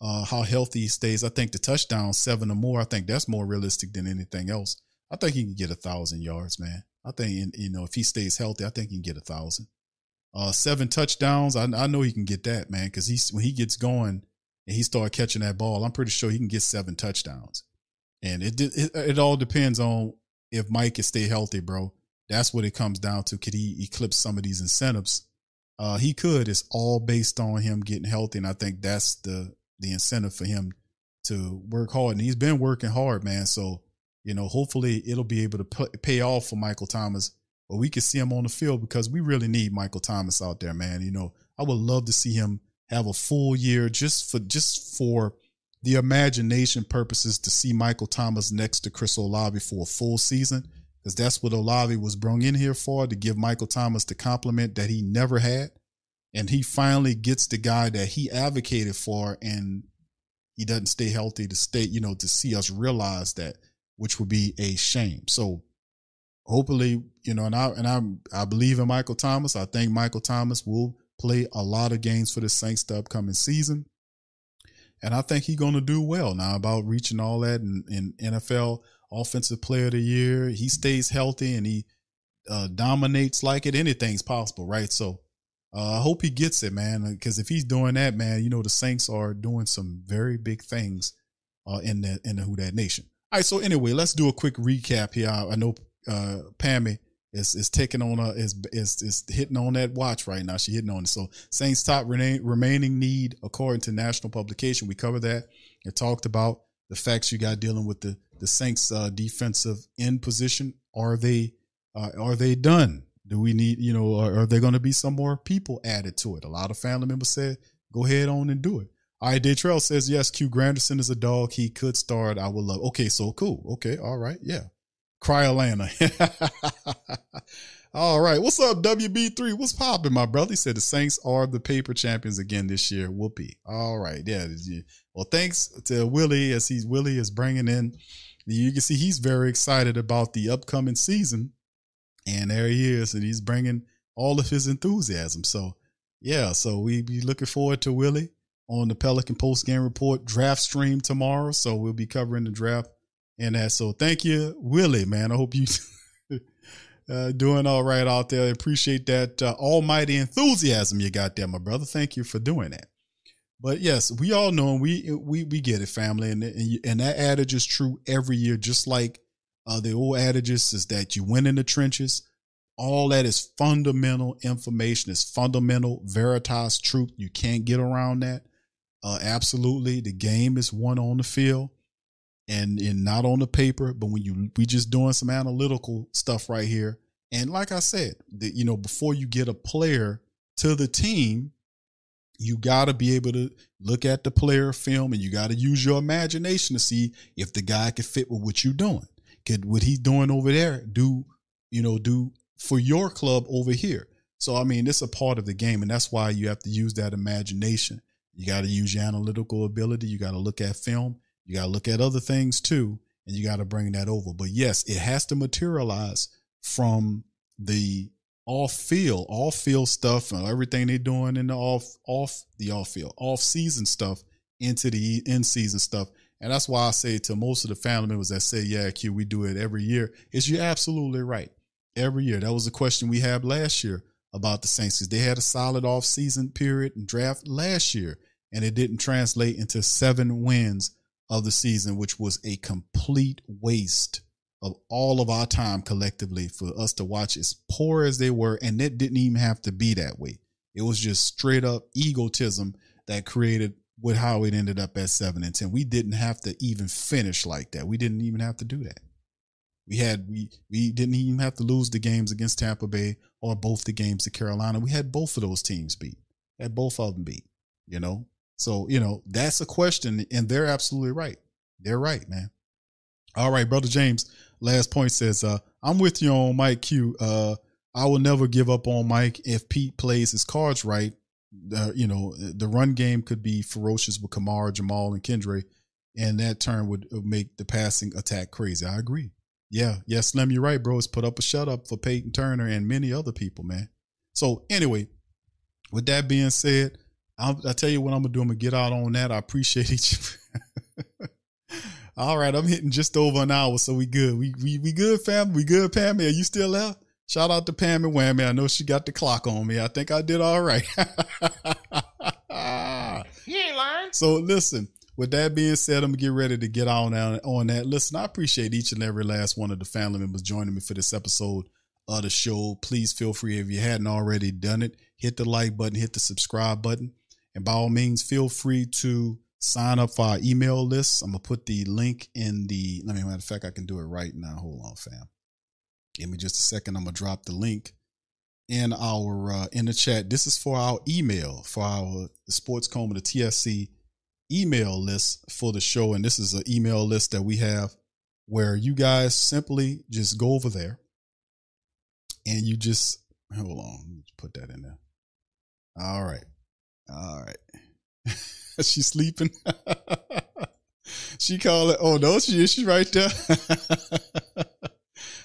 uh, how healthy he stays. I think the touchdown seven or more. I think that's more realistic than anything else. I think he can get a thousand yards, man. I think you know if he stays healthy, I think he can get a thousand. Uh, seven touchdowns. I, I know he can get that, man, because he's when he gets going and he start catching that ball, I'm pretty sure he can get seven touchdowns. And it it, it all depends on if Mike can stay healthy, bro. That's what it comes down to. Could he eclipse some of these incentives? Uh, he could. It's all based on him getting healthy, and I think that's the the incentive for him to work hard. And he's been working hard, man. So you know, hopefully it'll be able to pay off for Michael Thomas, or we can see him on the field because we really need Michael Thomas out there, man. You know, I would love to see him have a full year just for just for the imagination purposes to see Michael Thomas next to Chris Olave for a full season because that's what Olave was brung in here for to give Michael Thomas the compliment that he never had. And he finally gets the guy that he advocated for, and he doesn't stay healthy to stay, you know, to see us realize that, which would be a shame. So hopefully, you know, and I and I I believe in Michael Thomas. I think Michael Thomas will play a lot of games for the Saints the upcoming season. And I think he's going to do well now about reaching all that in, in NFL offensive player of the year. He stays healthy and he uh, dominates like it. Anything's possible, right? So uh, I hope he gets it, man. Because if he's doing that, man, you know the Saints are doing some very big things uh, in the in the Who That Nation. All right. So anyway, let's do a quick recap here. I know uh, Pammy is is taking on a is is is hitting on that watch right now. She hitting on it. So Saints top remain, remaining need according to national publication. We covered that and talked about the facts you got dealing with the the Saints uh, defensive end position. Are they uh, are they done? Do we need you know? Are, are there going to be some more people added to it? A lot of family members said, "Go ahead on and do it." All right, Daytrell says yes. Q Granderson is a dog. He could start. I would love. Okay, so cool. Okay, all right, yeah. Cry Atlanta. (laughs) All right. What's up, WB3? What's popping, my brother? He said the Saints are the paper champions again this year. Whoopee. All right. Yeah. Well, thanks to Willie as he's Willie is bringing in. You can see he's very excited about the upcoming season. And there he is. And he's bringing all of his enthusiasm. So, yeah. So we be looking forward to Willie on the Pelican post game report draft stream tomorrow. So we'll be covering the draft and that. So thank you, Willie, man. I hope you (laughs) uh, doing all right out there. I appreciate that uh, almighty enthusiasm you got there, my brother. Thank you for doing that. But yes, we all know and we we we get it, family, and and, and that adage is true every year. Just like uh, the old adages is that you win in the trenches. All that is fundamental information. Is fundamental veritas truth. You can't get around that. Uh, absolutely, the game is won on the field and not on the paper, but when you we just doing some analytical stuff right here. And like I said, that you know, before you get a player to the team, you got to be able to look at the player film and you got to use your imagination to see if the guy can fit with what you're doing. Could what he's doing over there do, you know, do for your club over here? So I mean, it's a part of the game, and that's why you have to use that imagination. You got to use your analytical ability. You got to look at film you got to look at other things too, and you got to bring that over. But yes, it has to materialize from the off field, off field stuff, and everything they're doing in the off off the off field, off season stuff into the in season stuff. And that's why I say to most of the family members that say, "Yeah, Q, we do it every year." Is you're absolutely right. Every year, that was a question we had last year about the Saints. because They had a solid off season period and draft last year, and it didn't translate into seven wins of the season, which was a complete waste of all of our time collectively for us to watch as poor as they were. And it didn't even have to be that way. It was just straight up egotism that created with how it ended up at seven and 10. We didn't have to even finish like that. We didn't even have to do that. We had, we, we didn't even have to lose the games against Tampa Bay or both the games to Carolina. We had both of those teams beat, had both of them beat, you know? So, you know, that's a question, and they're absolutely right. They're right, man. All right, brother James. Last point says, uh, I'm with you on Mike Q. Uh, I will never give up on Mike if Pete plays his cards right. Uh, you know, the run game could be ferocious with Kamara, Jamaal, and Kendre, and that turn would make the passing attack crazy. I agree. Yeah, yeah, Slim, you're right, bro. It's put up a shut up for Payton Turner and many other people, man. So anyway, with that being said, I'll, I'll, tell you what I'm gonna do. I'm gonna get out on that. I appreciate each. (laughs) All right, I'm hitting just over an hour, so we good. We we we good, fam. We good, Pammy. Are you still there? Shout out to Pam and Whammy. I know she got the clock on me. I think I did all right. (laughs) He ain't lying. So listen, with that being said, I'm gonna get ready to get on on, on that. Listen, I appreciate each and every last one of the family members joining me for this episode of the show. Please feel free if you hadn't already done it, hit the like button, hit the subscribe button, and by all means, feel free to sign up for our email list. I'm gonna put the link in the. Let me matter of fact, I can do it right now. Hold on, fam. Give me just a second. I'm gonna drop the link in our uh, in the chat. This is for our email for our Sports Coma, the TSC email list for the show, and this is an email list that we have where you guys simply just go over there and you just hold on. Let me put that in there. All right, all right. (laughs) She's sleeping. (laughs) she call it. Oh no, she is. She right there.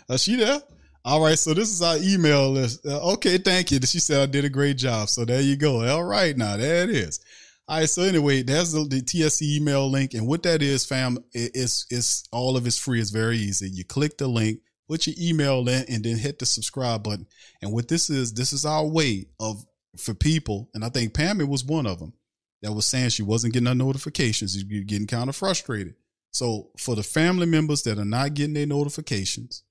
is (laughs) she there? All right, so this is our email list. Uh, okay, thank you. She said I did a great job. So there you go. All right, now there it is. All right, so anyway, that's the, the TSC email link, and what that is, fam, it, it's it's all of it's free. It's very easy. You click the link, put your email in, and then hit the subscribe button. And what this is, this is our way of for people, and I think Pammy was one of them that was saying she wasn't getting her notifications. You're getting kind of frustrated. So for the family members that are not getting their notifications,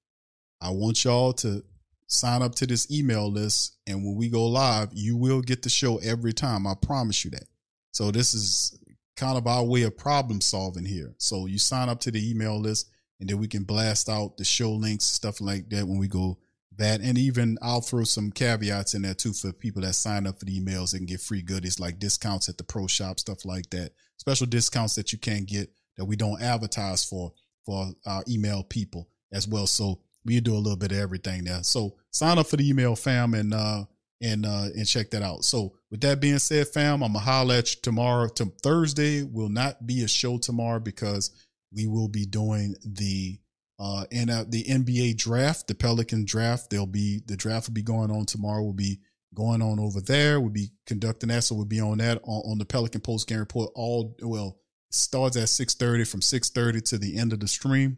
I want y'all to sign up to this email list. And when we go live, you will get the show every time. I promise you that. So this is kind of our way of problem solving here. So you sign up to the email list and then we can blast out the show links, stuff like that when we go that. And even I'll throw some caveats in there too for people that sign up for the emails and get free goodies like discounts at the pro shop, stuff like that. Special discounts that you can't get that we don't advertise for for our email people as well. So we do a little bit of everything there. So sign up for the email fam and uh and uh and check that out. So with that being said, fam, I'm gonna holler at you tomorrow. To Thursday will not be a show tomorrow because we will be doing the uh and uh, the NBA draft, the Pelican draft. There'll be the draft will be going on tomorrow. We'll be going on over there. We'll be conducting that, so we'll be on that on, on the Pelican Post Game Report. All well starts at six thirty. From six thirty to the end of the stream,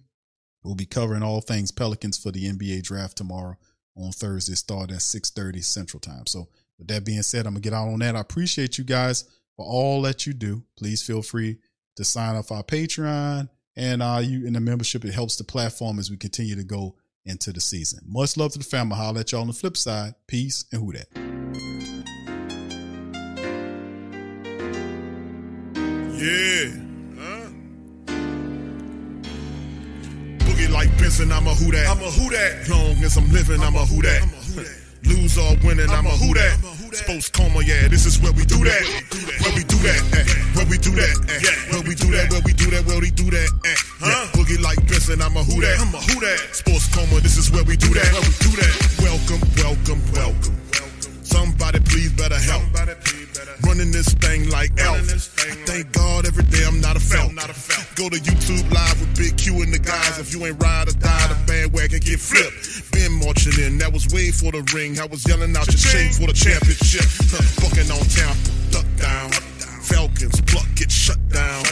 we'll be covering all things Pelicans for the NBA draft tomorrow on Thursday. Start at six thirty Central Time. So with that being said, I'm gonna get out on that. I appreciate you guys for all that you do. Please feel free to sign up for our Patreon and uh you in the membership. It helps the platform as we continue to go into the season. Much love to the family. I'll let y'all on the flip side. Peace and who that. Yeah. Huh? Boogie like Benson, I'm a who that. I'm a who that. Long as I'm living, I'm a who that. Lose or winning, I'm a who that. Sports coma, yeah, this is where we do that. Where we do that, where we do that, where we do that, where we do that, where we do that. Yeah. Boogie like Benson, I'm a who that. I'm a who that. Sports coma, this is where we do that. Where we do that. Welcome, welcome, welcome. Somebody please better help. Running this thing like elf. I thank God every day I'm not a felt. Go to YouTube live with Big Q and the guys. If you ain't ride or die, the bandwagon get flipped. Been marching in, that was way for the ring. I was yelling out your shame for the championship. Huh, Bucking on town, duck down. Falcons pluck get shut down.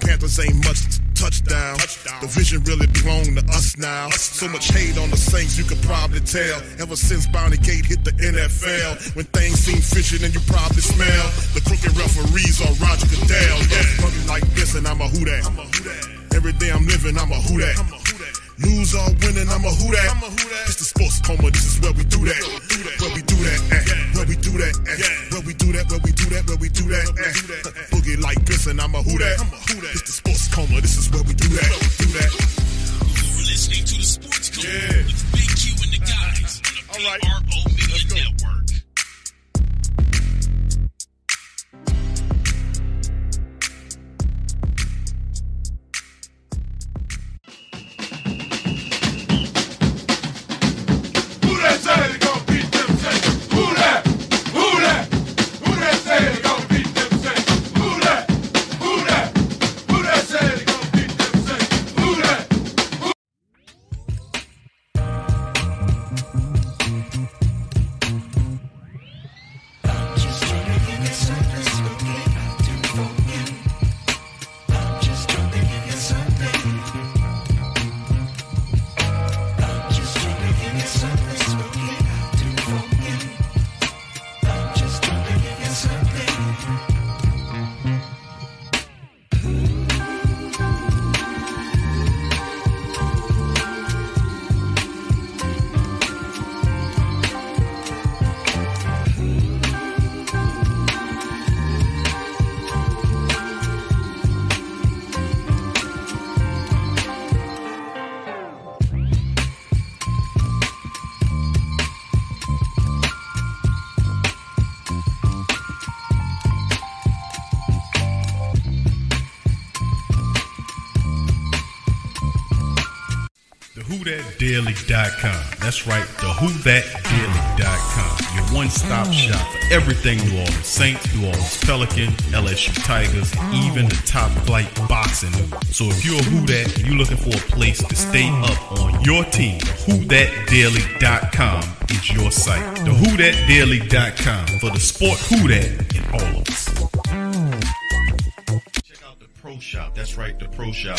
Panthers ain't much touchdown. The vision really belong to us now. So much hate on the Saints, you could probably tell. Ever since Bounty Gate hit the NFL, when things seem fishy and you probably smell the crooked referees on Roger Goodell. Yeah, like this, and I'm a who that. Every day I'm living, I'm a who that. Lose or winning, I'm a who that. It's the sports coma, this is where we do that. Where we do that, eh. where we do that, eh. Where we do that, where we do that, where we do that. eh. Boogie like this, and I'm a who that. It's the sports coma, this is where we do that. Do that. You're listening to the Sports Coma with Big Q and the guys on the PRO Media Network. That's right, the WhoThatDaily.com. Your one-stop mm. shop for everything New Orleans Saints, New Orleans Pelicans, LSU Tigers, mm. even the top flight boxing. So if you're a Who That and you're looking for a place to stay mm. up on your team, WhoThatDaily.com is your site. The WhoThatDaily.com for the sport Who That in all of us. Check out the Pro Shop. That's right, the Pro Shop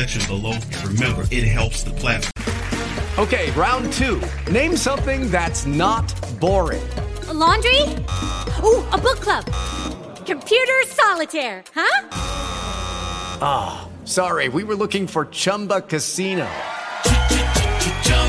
below. Remember, it helps the platform. Okay, round two. Name something that's not boring. A laundry? Ooh, a book club. Computer solitaire, huh? Ah, oh, sorry, we were looking for Chumba Casino.